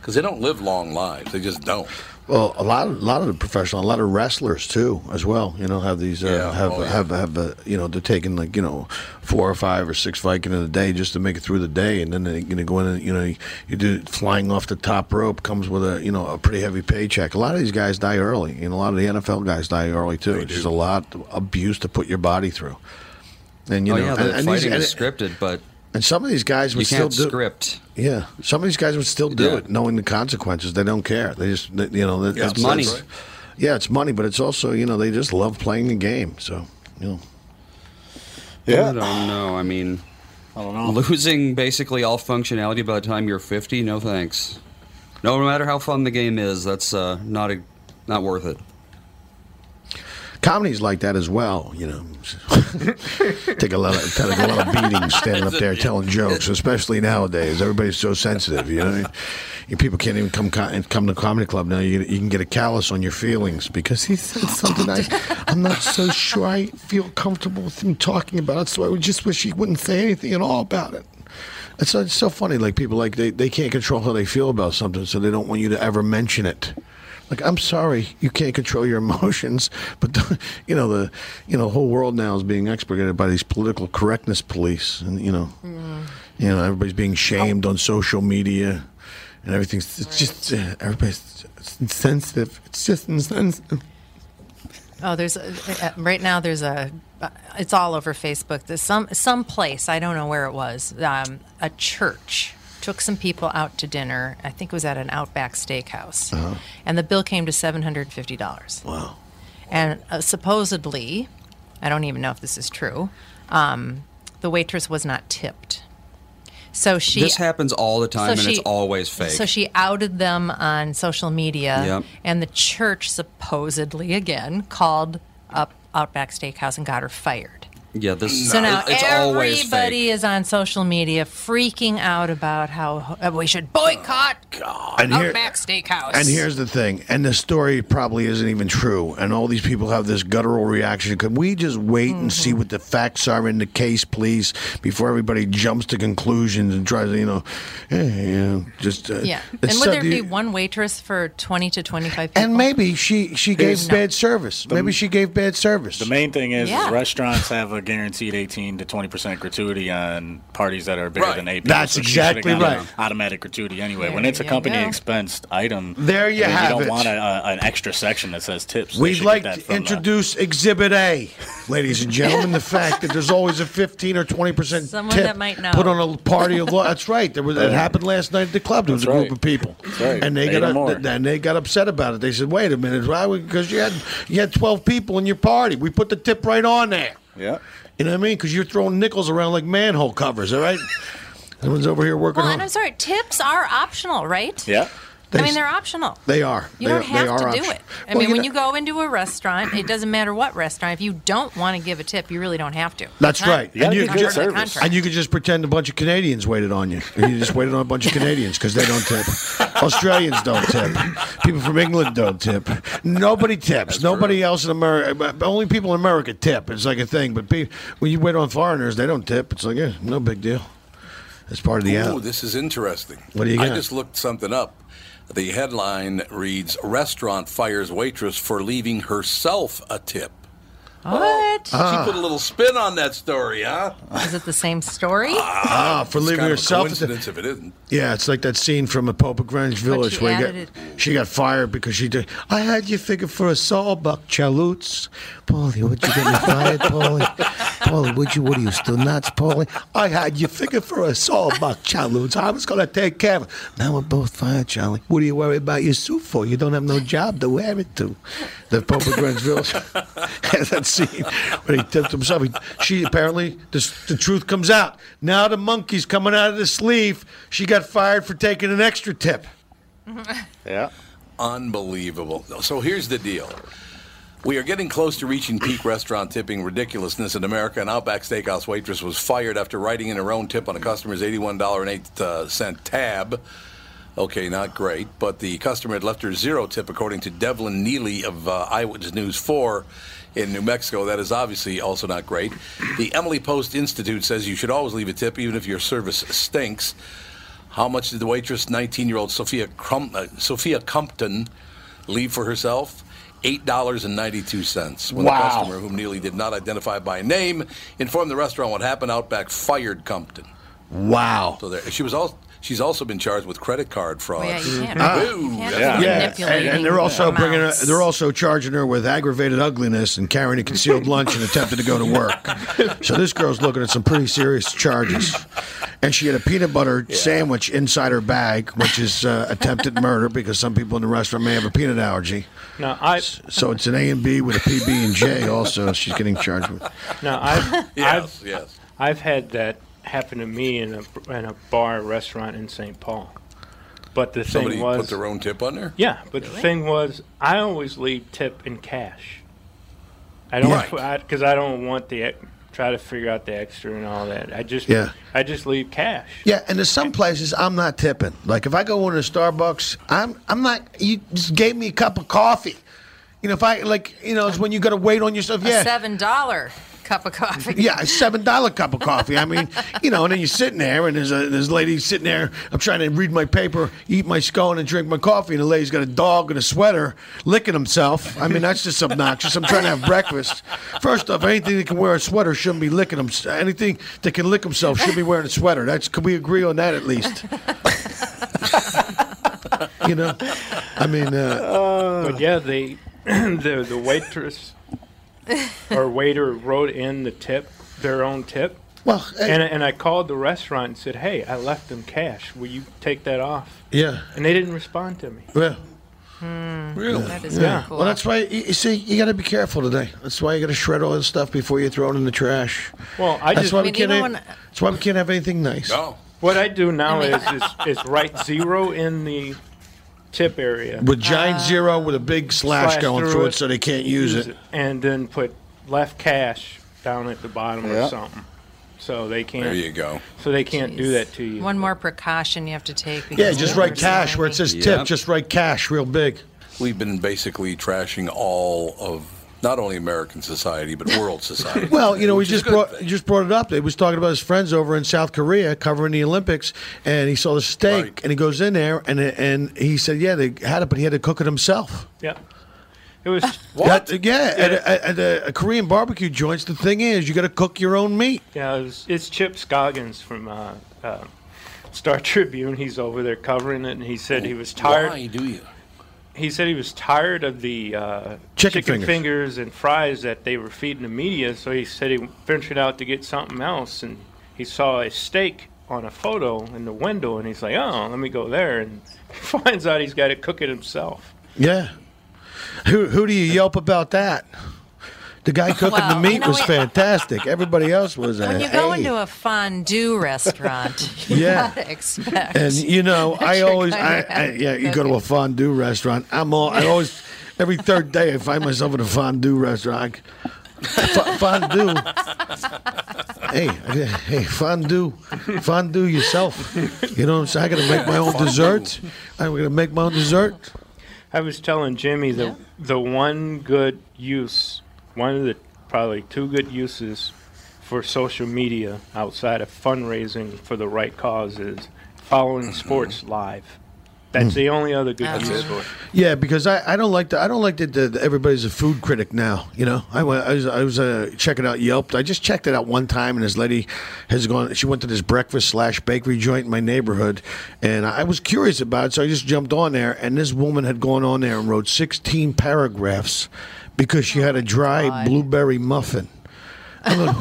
Because they don't live long lives. They just don't. Well, a lot, of, a lot of the professional, a lot of wrestlers too, as well. You know, have these, uh, Yeah, have, oh, yeah. have, have, uh, you know, they're taking like you know, four or five or six Vicodin in a day just to make it through the day, and then they're going to go in and you know, you, you do flying off the top rope comes with a you know a pretty heavy paycheck. A lot of these guys die early, and a lot of the NFL guys die early too. It's just a lot of abuse to put your body through. And you oh know, yeah, and, the and fighting these, is scripted, but and some of these guys would you still can't do script. Yeah, some of these guys would still do Yeah. it, knowing the consequences. They don't care. They just, they, you know, Yeah, that's it's money. that's- Yeah, it's money, but it's also, you know, they just love playing the game. So, you know. Yeah. I don't know. I mean, I don't know. Losing basically all functionality by the time you're 50, no thanks. No matter how fun the game is, that's uh, not a, not worth it. Comedy's like that as well, you know. take a lot of take a lot of beatings standing up there telling jokes, especially nowadays. Everybody's so sensitive, you know. People can't even come come to comedy club now. You, you can get a callus on your feelings because he said something I, I'm not so sure I feel comfortable with him talking about it. So I just wish he wouldn't say anything at all about it. It's, it's so funny. Like people like they, they can't control how they feel about something, so they don't want you to ever mention it. Like I'm sorry, you can't control your emotions, but the, you know the you know the whole world now is being expurgated by these political correctness police, and you know you know everybody's being shamed on social media, and everything's it's just uh, everybody's it's insensitive. It's just insensitive. Oh, there's a, uh, right now. There's a. uh, It's all over Facebook. There's some some place I don't know where it was. Um, a church took some people out to dinner. I think it was at an Outback Steakhouse, Uh-huh. and the bill came to seven hundred and fifty dollars. Wow. And uh, supposedly, I don't even know if this is true. Um, the waitress was not tipped. So she this happens all the time, so and she- it's always fake. So she outed them on social media, Yep. and the church supposedly again called up Outback Steakhouse and got her fired. Yeah, this. So now it's always fake. everybody is on social media freaking out about how uh, we should boycott And here- Outback Steakhouse. And here's the thing, and the story probably isn't even true, and all these people have this guttural reaction. Could we just wait and see what the facts are in the case, please, before everybody jumps to conclusions and tries to, you know, eh, you know just uh, yeah, and would there be one waitress for twenty to twenty-five people? And maybe she she gave Here's- bad service. Maybe she gave bad service. The main thing is, Yeah. is restaurants have a a guaranteed 18 to 20 percent gratuity on parties that are bigger Right. than AP. That's So exactly right. Automatic gratuity anyway. There when it's a company go. expensed item, There you I mean, have You don't it. want a, a, an extra section that says tips. We'd like to from the- introduce Exhibit A, ladies and gentlemen. the fact that there's always a 15 or 20 percent Someone tip that might know. put on a party of law. That's right. There was that happened last night at the club. There was That's a group right. of people, right. and they Eight got more. and they got upset about it. They said, "Wait a minute, why? Because you had you had 12 people in your party. We put the tip right on there. Yeah. You know what I mean? Because you're throwing nickels around like manhole covers. All right." Everyone's over here working Well, on. and I'm sorry, tips are optional, right? Yeah. I mean, they're optional. They are. You They don't are- have they are to do it. I Well, mean, you when you go into a restaurant, it doesn't matter what restaurant. If you don't want to give a tip, you really don't have to. That's not- right. it's not you part just, of the contract. and you can just pretend a bunch of Canadians waited on you. And you just waited on a bunch of Canadians because they don't tip. Australians don't tip. People from England don't tip. Nobody tips. Nobody else in America. Uh, only people in America tip. It's like a thing. But pe- when you wait on foreigners, they don't tip. It's like, yeah, no big deal. It's part of the Ooh, out. this is interesting. What do you got? I just looked something up. The headline reads Restaurant fires waitress for leaving herself a tip. What? She put a little spin on that story, huh? Is it the same story? Ah, for It's leaving kind of a herself. coincidence if it isn't. Yeah, it's like that scene from a Pope of Greenwich Village she where you added got, she got fired because she did. I had you figured for a sawbuck, Chaloots. Paulie, would you get me fired, Paulie? Paulie, would you? What are you still nuts, Paulie? I had you figured for a sawbuck, Chaloots. I was going to take care of it. Now we're both fired, Charlie. What do you worry about your suit for? You don't have no job to wear it to. The Pope of Greenwich Village has that scene when he tipped himself. He, she apparently, the, the truth comes out. Now the monkey's coming out of the sleeve. She got fired for taking an extra tip. Yeah. Unbelievable. So here's the deal. We are getting close to reaching peak restaurant tipping ridiculousness in America. An Outback Steakhouse waitress was fired after writing in her own tip on a customer's $81.08 uh, tab. Okay, not great, but the customer had left her zero tip, according to Devlin Neely of uh, Eyewitness News 4 in New Mexico. That is obviously also not great. The Emily Post Institute says you should always leave a tip, even if your service stinks. How much did the waitress, 19-year-old Sophia Crum- uh, Sophia Compton, leave for herself? Eight dollars and ninety-two cents. When Wow. the customer, whom Neely did not identify by name, informed the restaurant what happened, Outback fired Compton. Wow. So there, she was also she's also been charged with credit card fraud. Well, yeah, you can't- Ah. Boo. you can't Yeah. Yeah, and, and they're also bringing her, they're also charging her with aggravated ugliness and carrying a concealed lunch and attempting to go to work. So this girl's looking at some pretty serious charges. And she had a peanut butter sandwich inside her bag, which is uh, attempted murder because some people in the restaurant may have a peanut allergy. Now I So it's an A and B with a PB and J. Also, she's getting charged with. No, I've Yes, I've, yes. I've had that happen to me in a in a bar restaurant in St. Paul. But the Somebody thing was put their own tip on there. Yeah, but the thing was, I always leave tip in cash. I don't Right. because I, don't want the try to figure out the extra and all that. I just Yeah. I just leave cash. Yeah, and in some places I'm not tipping. Like if I go into Starbucks, I'm I'm not. You just gave me a cup of coffee. You know, if I like, you know, it's when you got to wait on yourself. a Yeah, seven dollar cup of coffee. Yeah, a seven dollar cup of coffee. I mean, you know, and then you're sitting there, and there's a there's a lady sitting there. I'm trying to read my paper, eat my scone, and drink my coffee, and the lady's got a dog in a sweater licking himself. I mean, that's just obnoxious. I'm trying to have breakfast. First off, anything that can wear a sweater shouldn't be licking him. Anything that can lick himself should be wearing a sweater. That's can we agree on that at least? you know, I mean, uh, but yeah, they the the waitress or waiter wrote in the tip their own tip. Well, hey- and and I called the restaurant and said, "Hey, I left them cash. Will you take that off?" yeah, And they didn't respond to me. yeah. Hmm. Really? That is Yeah. cool. Well, that's why you, you see you got to be careful today. That's why you got to shred all this stuff before you throw it in the trash. Well, I that's just- why I we mean, can't. even have- when- that's why we can't have anything nice. No. What I do now is, is is write zero in the tip area With giant ah. zero with a big slash, Slash going through through it, it, so they can't use, it. and then put left cash down at the bottom Yeah. or something. So they can't. There you go. So they can't do that to you. One more precaution you have to take. Yeah, because just the write others cash where it says maybe- tip. Just write cash real big. We've been basically trashing all of not only American society but world society. Well, you know, we just a good brought just brought it up. He was talking about his friends over in South Korea covering the Olympics, and he saw the steak, and he goes in there, and and he said, yeah, they had it, but he had to cook it himself. Yeah. It was That- yeah, at, a, at a, a Korean barbecue joints, the thing is, you got to cook your own meat. Yeah, it was, it's Chip Scoggins from uh, uh, Star Tribune. He's over there covering it, and he said he was tired. Why do you? He said he was tired of the uh, Chicken fingers. and fries that they were feeding the media. So he said he ventured out to get something else, and he saw a steak on a photo in the window, and he's like, "Oh, let me go there." And he finds out he's got to cook it himself. Yeah. Who who do you yelp about that? The guy cooking Well, the meat you know was what- fantastic. Everybody else was a When you go hey. into a fondue restaurant, you Yeah. gotta expect. And you know, I always, I, I, yeah, you go to a fondue restaurant. I'm all, I always, every third day, I find myself in a fondue restaurant. F- fondue. Hey, hey, fondue, fondue yourself. You know what I'm saying? I got to make my own dessert. I'm going to make my own dessert. I was telling Jimmy the the one good use, one of the probably two good uses for social media outside of fundraising for the right cause is following sports live. That's the only other good That's use it. for it. Yeah, because I, I don't like that. I don't like that that everybody's a food critic now. You know, I, went- I was I was uh, checking out Yelp. I just checked it out one time, and this lady has gone. She went to this breakfast slash bakery joint in my neighborhood, and I was curious about it, so I just jumped on there. And this woman had gone on there and wrote sixteen paragraphs because she had a dry blueberry muffin. I'm like,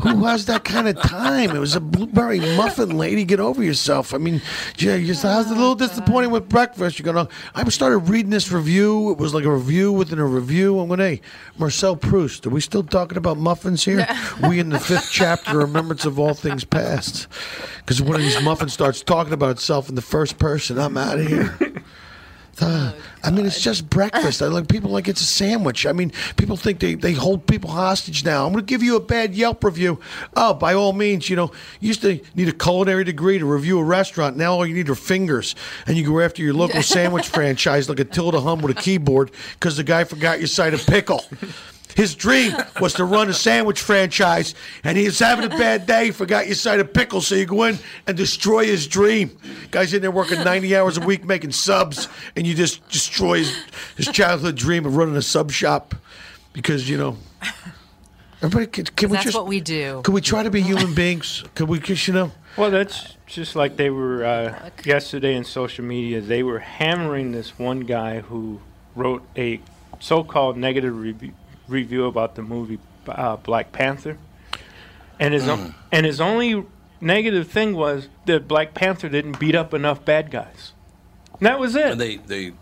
who, has that kind of time? It was a blueberry muffin, lady. Get over yourself. I mean, yeah, you just, I was a little disappointed with breakfast. You're gonna. I started reading this review. It was like a review within a review. I'm going, hey, Marcel Proust. Are we still talking about muffins here? we in the fifth chapter, Remembrance of All Things Past. Because one of these muffins starts talking about itself in the first person. I'm out of here. Uh, I mean, it's just breakfast. I like people like it's a sandwich. I mean, people think they, they hold people hostage now. I'm going to give you a bad Yelp review. Oh, by all means, you know, you used to need a culinary degree to review a restaurant. Now all you need are fingers, and you go after your local sandwich franchise like a Tilda Hum with a keyboard because the guy forgot your side of pickle. His dream was to run a sandwich franchise, and he was having a bad day. Forgot your side of pickle, so you go in and destroy his dream. Guy's in there working 90 hours a week making subs, and you just destroy his, his childhood dream of running a sub shop because you know. Everybody, can, can we That's just? what we do. Can we try to be human beings? Can we just, you know? Well, that's just like they were uh, yesterday in social media. They were hammering this one guy who wrote a so-called negative review, review about the movie uh, Black Panther, and his o- Mm. and his only negative thing was that Black Panther didn't beat up enough bad guys. And that was it. And they they.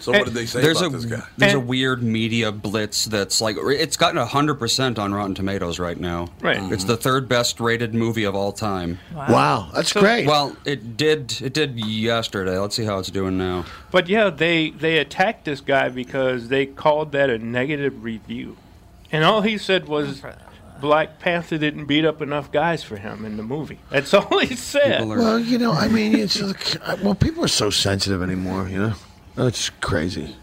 So what did they say there's about a, this guy? There's a weird media blitz that's like it's gotten hundred percent on Rotten Tomatoes right now. Right. It's mm-hmm. the third best rated movie of all time. Wow. Wow, that's great. Well, it did it did yesterday. Let's see how it's doing now. But yeah, they they attacked this guy because they called that a negative review, and all he said was Black Panther didn't beat up enough guys for him in the movie. That's all he said. Well, you know, I mean, it's like, uh, well, people are so sensitive anymore. You know, it's crazy.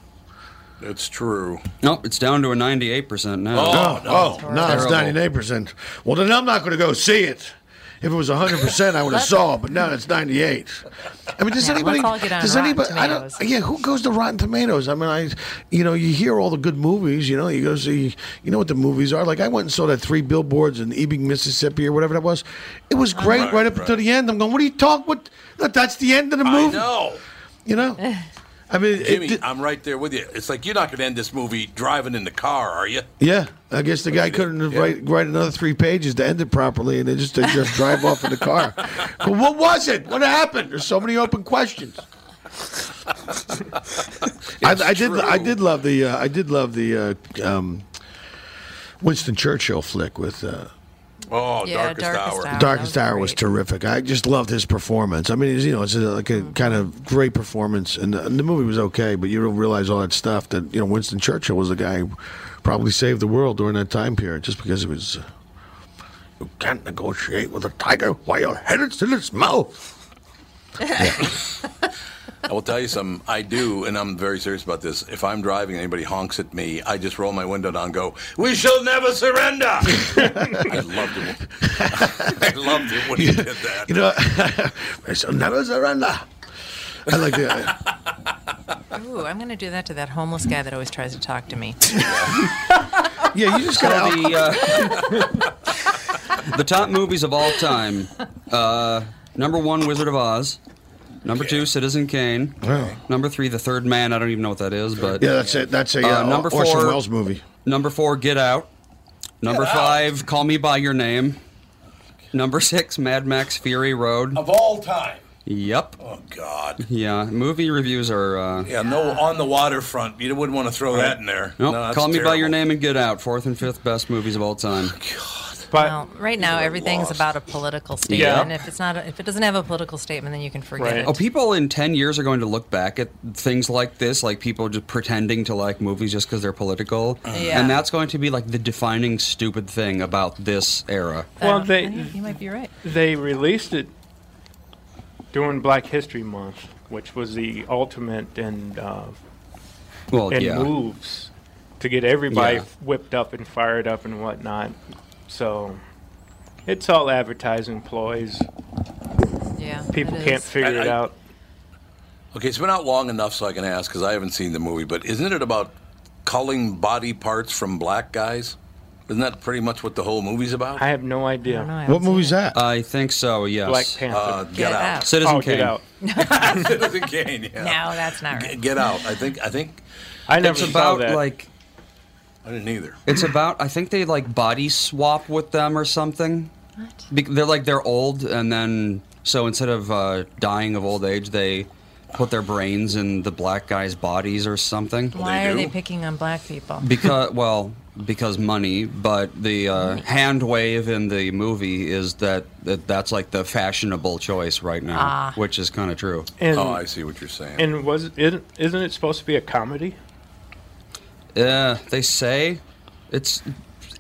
It's true. Nope, it's down to a ninety-eight percent now. Oh, oh, no, it's 98%. Well, then I'm not going to go see it. If it was hundred percent, I would have saw it. But now it's ninety eight. I mean, does Yeah, anybody? let's all get on does Rotten anybody? I don't. Yeah, who goes to Rotten Tomatoes? I mean, I, you know, you hear all the good movies. You know, you go see. You know what the movies are like. I went and saw that Three Billboards in Ebbing, Mississippi, or whatever that was. It was uh-huh. great right, Right, up right. until the end. I'm going, what are you talking? What? That's the end of the I movie. know. You know. I mean, Jimmy, I'm right there with you. It's like you're not going to end this movie driving in the car, are you? Yeah, I guess the guy couldn't Yeah. write write another three pages to end it properly, and they just they just drive off in the car. But what was it? What happened? There's so many open questions. I, I did I did love the uh, I did love the uh, um, Winston Churchill flick with. Uh, Oh, Yeah, Darkest, Darkest Hour. Hour. Darkest was Hour was terrific. I just loved his performance. I mean, it's, you know, it's a, like a kind of great performance, and the, and the movie was okay. But you don't realize all that stuff that you know. Winston Churchill was the guy who probably saved the world during that time period, just because it was. Uh, you can't negotiate with a tiger while your head is in its mouth. I will tell you something. I do, and I'm very serious about this. If I'm driving and anybody honks at me, I just roll my window down and go, We shall never surrender. I loved it. I loved it when he did that. You know, we shall never surrender. I like the. Ooh, I'm going to do that to that homeless guy that always tries to talk to me. Yeah, you just So got the, uh, the top movies of all time. Uh, number one, Wizard of Oz. Number two, Citizen Kane. Number three, The Third Man. I don't even know what that is, but Yeah, that's it. That's a uh, number Orson four, Welles movie. Number four, Get Out. Number Get Out. five, Call Me by Your Name. Number six, Mad Max Fury Road. Of all time. Yep. Oh God. Yeah, movie reviews are. Uh, Yeah, no on the waterfront. You wouldn't want to throw that in there. Nope. No, that's Call Me by Your terrible. Name and Get Out. Fourth and fifth best movies of all time. Well, right now everything's lost. about a political statement. Yeah. And if it's not, a, if it doesn't have a political statement, then you can forget it. Oh, people in 10 years are going to look back at things like this, like people just pretending to like movies just because they're political. Yeah. And that's going to be like the defining stupid thing about this era. Well, they you might be right. they released it during Black History Month, which was the ultimate and uh, Well, and yeah. moves to get everybody Yeah. whipped up and fired up and whatnot. So it's all advertising ploys. Yeah, people it can't is. figure I- it I- out. Okay, it's been out long enough so I can ask because I haven't seen the movie. But isn't it about culling body parts from black guys? Isn't that pretty much what the whole movie's about? I have no idea. What movie's that? I think so, yes. Black Panther. Uh, Get, Out. Citizen Oh, Kane. Get Out. Citizen Kane. Yeah. No, that's not right. Get, Get Out. I think. I think. I never it's saw about that. like I didn't either. it's about I think they like body swap with them or something. Be- they're like they're old and then so instead of uh, dying of old age they put their brains in the black guys' bodies or something. Why are they picking on black people? because well because money but the uh, hand wave in the movie is that, that that's like the fashionable choice right now Ah. which is kind of true And- oh, I see what you're saying. And was it, isn't, isn't it supposed to be a comedy? Yeah they say it's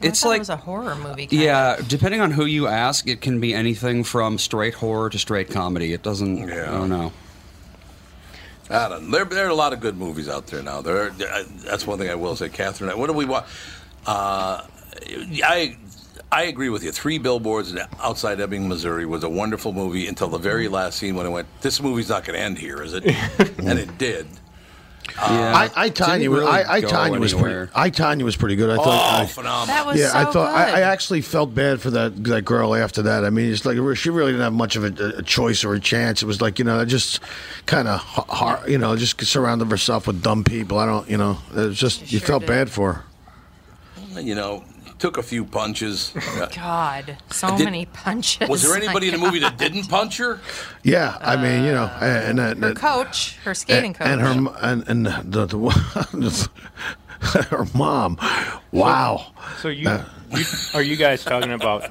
it's I like it was a horror movie. kind yeah depending on who you ask it can be anything from straight horror to straight comedy it doesn't Yeah. i don't know I don't. There, there are a lot of good movies out there now. There, are, that's one thing I will say, Catherine. What do we want? Uh, I, I agree with you. Three Billboards Outside Ebbing, Missouri was a wonderful movie until the very last scene when it went. This movie's not going to end here, is it? and it did. I, I Tonya, was really I, I Tonya was pretty. I Tonya was pretty good. I Oh. I, phenomenal. That was yeah, I thought I, good. I actually felt bad for that that girl after that. I mean, it's like she really didn't have much of a, a choice or a chance. It was like you know, just kind of hard, you know, just surrounded herself with dumb people. I don't, you know, it was just you felt bad for her. You know, took a few punches. Uh, God, so Did- many punches. Was there anybody in the movie that didn't punch her? Yeah, I mean, you know, and, and, Her and coach, her skating coach. and her and and the, the her mom. Wow. So you, Uh, you are you guys talking about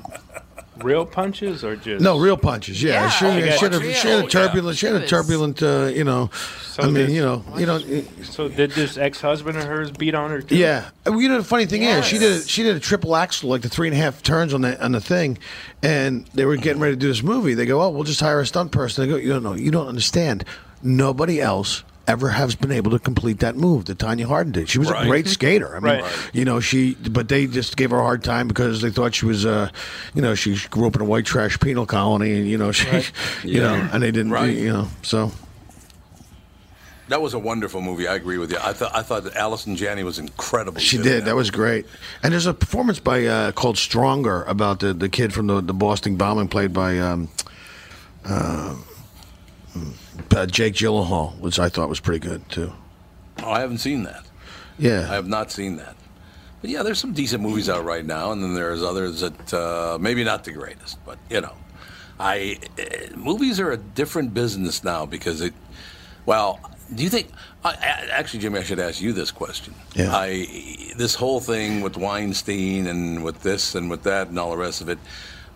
real punches or just No, real punches. Yeah, Yeah. she, Oh, you she, got had a, real. she had a Yeah. turbulent. She had a turbulent. Uh, you know, So I mean, this- you know, you know. So did this ex-husband of hers beat on her too? Yeah, well, you know the funny thing is, she Yes. did she did a triple axel, like the three and a half turns on the on the thing, and they were getting ready to do this movie. They go, "Oh, we'll just hire a stunt person." They go, "You don't know, you don't understand. Nobody else." Ever has been able to complete that move that Tonya Harding did. She was Right. a great skater. I mean, Right. you know, she, but they just gave her a hard time because they thought she was, uh, you know, she grew up in a white trash penal colony, and you know, she, you Yeah. know, and they didn't, Right. you know, so. That was a wonderful movie. I agree with you. I thought I thought that Allison Janney was incredible. She did. That was great. And there's a performance by uh, called Stronger about the, the kid from the, the Boston bombing, played by um, uh, uh, Jake Gyllenhaal, which I thought was pretty good too. Oh, I haven't seen that. Yeah. I have not seen that. But yeah, there's some decent movies out right now, and then there's others that uh, maybe not the greatest, but you know, I uh, movies are a different business now because it. Well, do you think? I, actually, Jimmy, I should ask you this question. Yeah. I this whole thing with Weinstein and with this and with that and all the rest of it.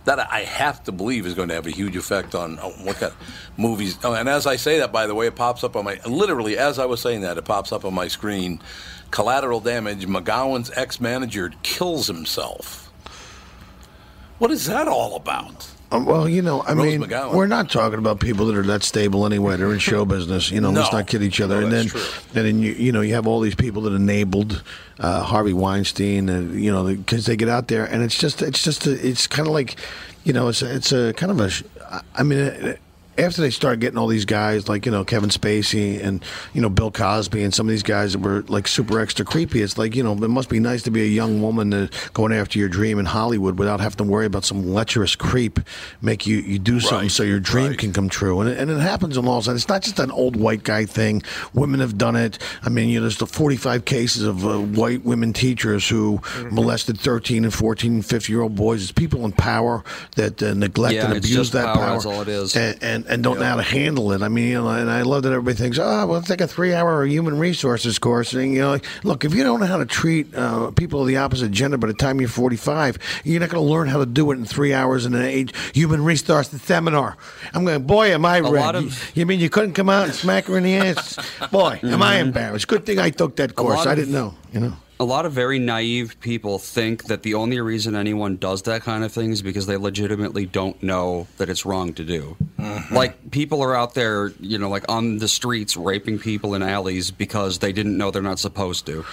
That I have to believe is going to have a huge effect on on what kind of movies. Oh, and as I say that, by the way, it pops up on my literally as I was saying that, it pops up on my screen. Collateral damage. McGowan's ex-manager kills himself. What is that all about? Um, well, you know, I Rose mean, McGowan. we're not talking about people that are that stable anyway. They're in show business. You know, let's not kid each other. No, and then, that's and then you, you know, you have all these people that enabled uh, Harvey Weinstein, and you know, because they get out there, and it's just, it's just, a, it's kind of like, you know, it's, a, it's a kind of a, I mean. It, after they started getting all these guys like you know Kevin Spacey and you know Bill Cosby and some of these guys that were like super extra creepy, it's like you know it must be nice to be a young woman uh, going after your dream in Hollywood without having to worry about some lecherous creep make you you do something so your dream can come true. And it, and it happens in laws, and it's not just an old white guy thing. Women have done it. I mean, you know, there's the 45 cases of uh, white women teachers who Mm-hmm. molested 13 and 14 and 15 year old boys. It's people in power that uh, neglect Yeah, and abuse that power, power. that's all it is. And, and, and don't know how to handle it. I mean, you know, and I love that everybody thinks, oh, well, take a three hour human resources course. And, you know, like, look, if you don't know how to treat uh, people of the opposite gender by the time you're 45, you're not going to learn how to do it in three hours in an age human resources seminar. I'm going, boy, am I A red. of- you mean you couldn't come out and smack her in the ass? Boy, am I embarrassed. Good thing I took that course. I didn't know, you know. A lot of very naive people think that the only reason anyone does that kind of thing is because they legitimately don't know that it's wrong to do. Mm-hmm. Like people are out there, you know, like on the streets raping people in alleys because they didn't know they're not supposed to.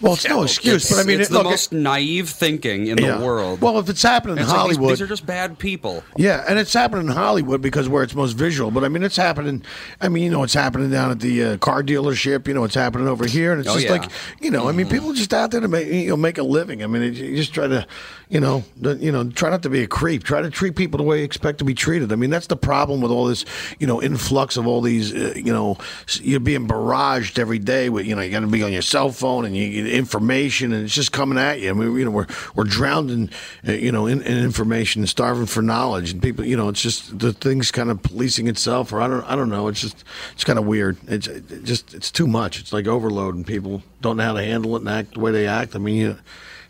Well, it's no excuse, but I mean, it's it- the look, most naive thinking in Yeah. the world. Well, if it's happening in It's like these- Hollywood, these, are just bad people. Yeah, and it's happening in Hollywood because where it's most visual. But I mean, it's happening. I mean, you know, it's happening down at the uh, car dealership. You know, it's happening over here, and it's Oh, just yeah. like, you know, I mean, Mm-hmm. Just out there to make you know make a living. I mean, you just try to, you know, you know, try not to be a creep. Try to treat people the way you expect to be treated. I mean, that's the problem with all this, you know, influx of all these, uh, you know, you're being barraged every day with, you know, you got to be on your cell phone and you get information, and it's just coming at you. I mean, you know, we're we're drowned in, uh, you know, in, in information and starving for knowledge, and people, you know, it's just the things kind of policing itself, or I don't, I don't know. It's just, it's kind of weird. It's it just, it's too much. It's like overload, and people don't know how to handle it and act the way they act. I mean, you,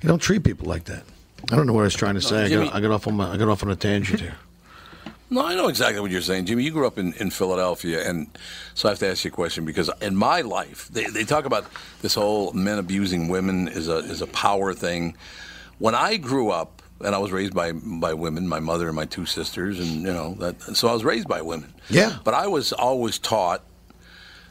you don't treat people like that. I don't know what I was trying to say. I got, I got off on my, I got off on a tangent here. No, I know exactly what you're saying, Jimmy. You grew up in, in Philadelphia, and so I have to ask you a question because in my life, they, they talk about this whole men abusing women is a is a power thing. When I grew up, and I was raised by by women, my mother and my two sisters, and you know that, so I was raised by women. Yeah. But I was always taught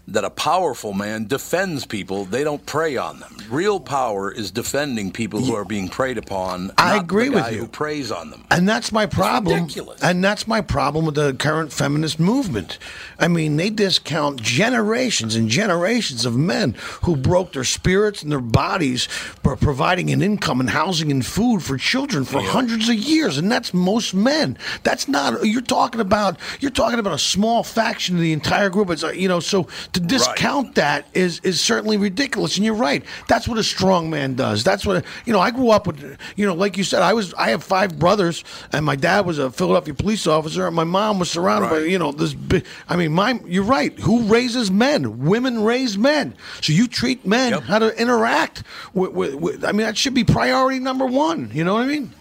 that a powerful man defends people; they don't prey on them. Real power is defending people who are being preyed upon. I not agree the with guy you. Who preys on them? And that's my problem. ridiculous. And that's my problem with the current feminist movement. I mean, they discount generations and generations of men who broke their spirits and their bodies for providing an income and housing and food for children for hundreds of years. And that's most men. That's not you're talking about you're talking about a small faction of the entire group. It's uh, you know, so to discount that is is certainly ridiculous. And you're right. That's what a strong man does. That's what you know, I grew up with you know, like you said, I was I have five brothers and my dad was a Philadelphia police officer and my mom was surrounded by you know this big I mean my you're right. Who raises men? Women raise men. So you treat men how to interact with, with, with I mean that should be priority number one. You know what I mean?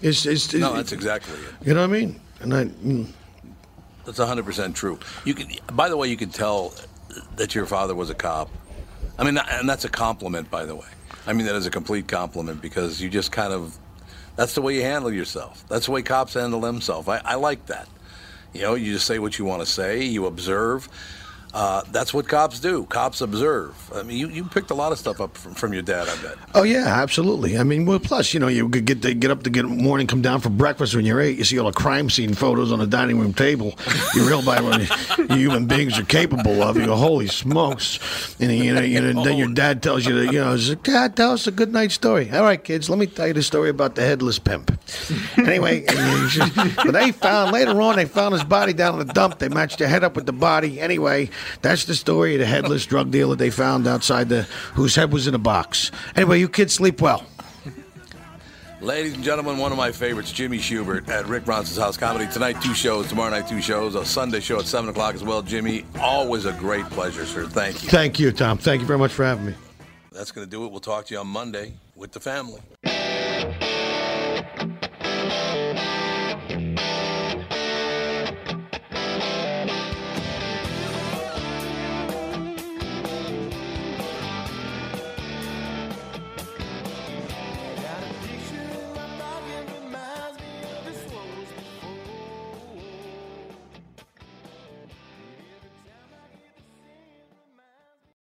It's, it's, No, that's exactly it. You know what I mean? And I mm, That's 100% true. You can by the way, you can tell that your father was a cop. I mean, and that's a compliment by the way. I mean that is a complete compliment because you just kind of that's the way you handle yourself. That's the way cops handle themselves. I, I like that. You know, you just say what you want to say, you observe. Uh, that's what cops do. Cops observe. I mean, you, you picked a lot of stuff up from, from your dad, I bet. Oh yeah, absolutely. I mean, well, plus you know you could get to get up to get morning, come down for breakfast when you're eight. You see all the crime scene photos on the dining room table. You realize what human beings are capable of. You go, holy smokes! And you know, you know, then your dad tells you, that, you know, Dad, tell us a good night story. All right, kids, let me tell you the story about the headless pimp. Anyway, and you just- but they found later on they found his body down in the dump. They matched the head up with the body. Anyway, that's the story of the headless drug dealer they found outside the whose head was in a box. Anyway, you kids sleep well. Ladies and gentlemen, one of my favorites, Jimmy Shubert at Rick Bronson's House Comedy. Tonight, two shows. Tomorrow night, two shows. A Sunday show at 7 o'clock as well. Jimmy, always a great pleasure, sir. Thank you. Thank you, Tom. Thank you very much for having me. That's going to do it. We'll talk to you on Monday with the family.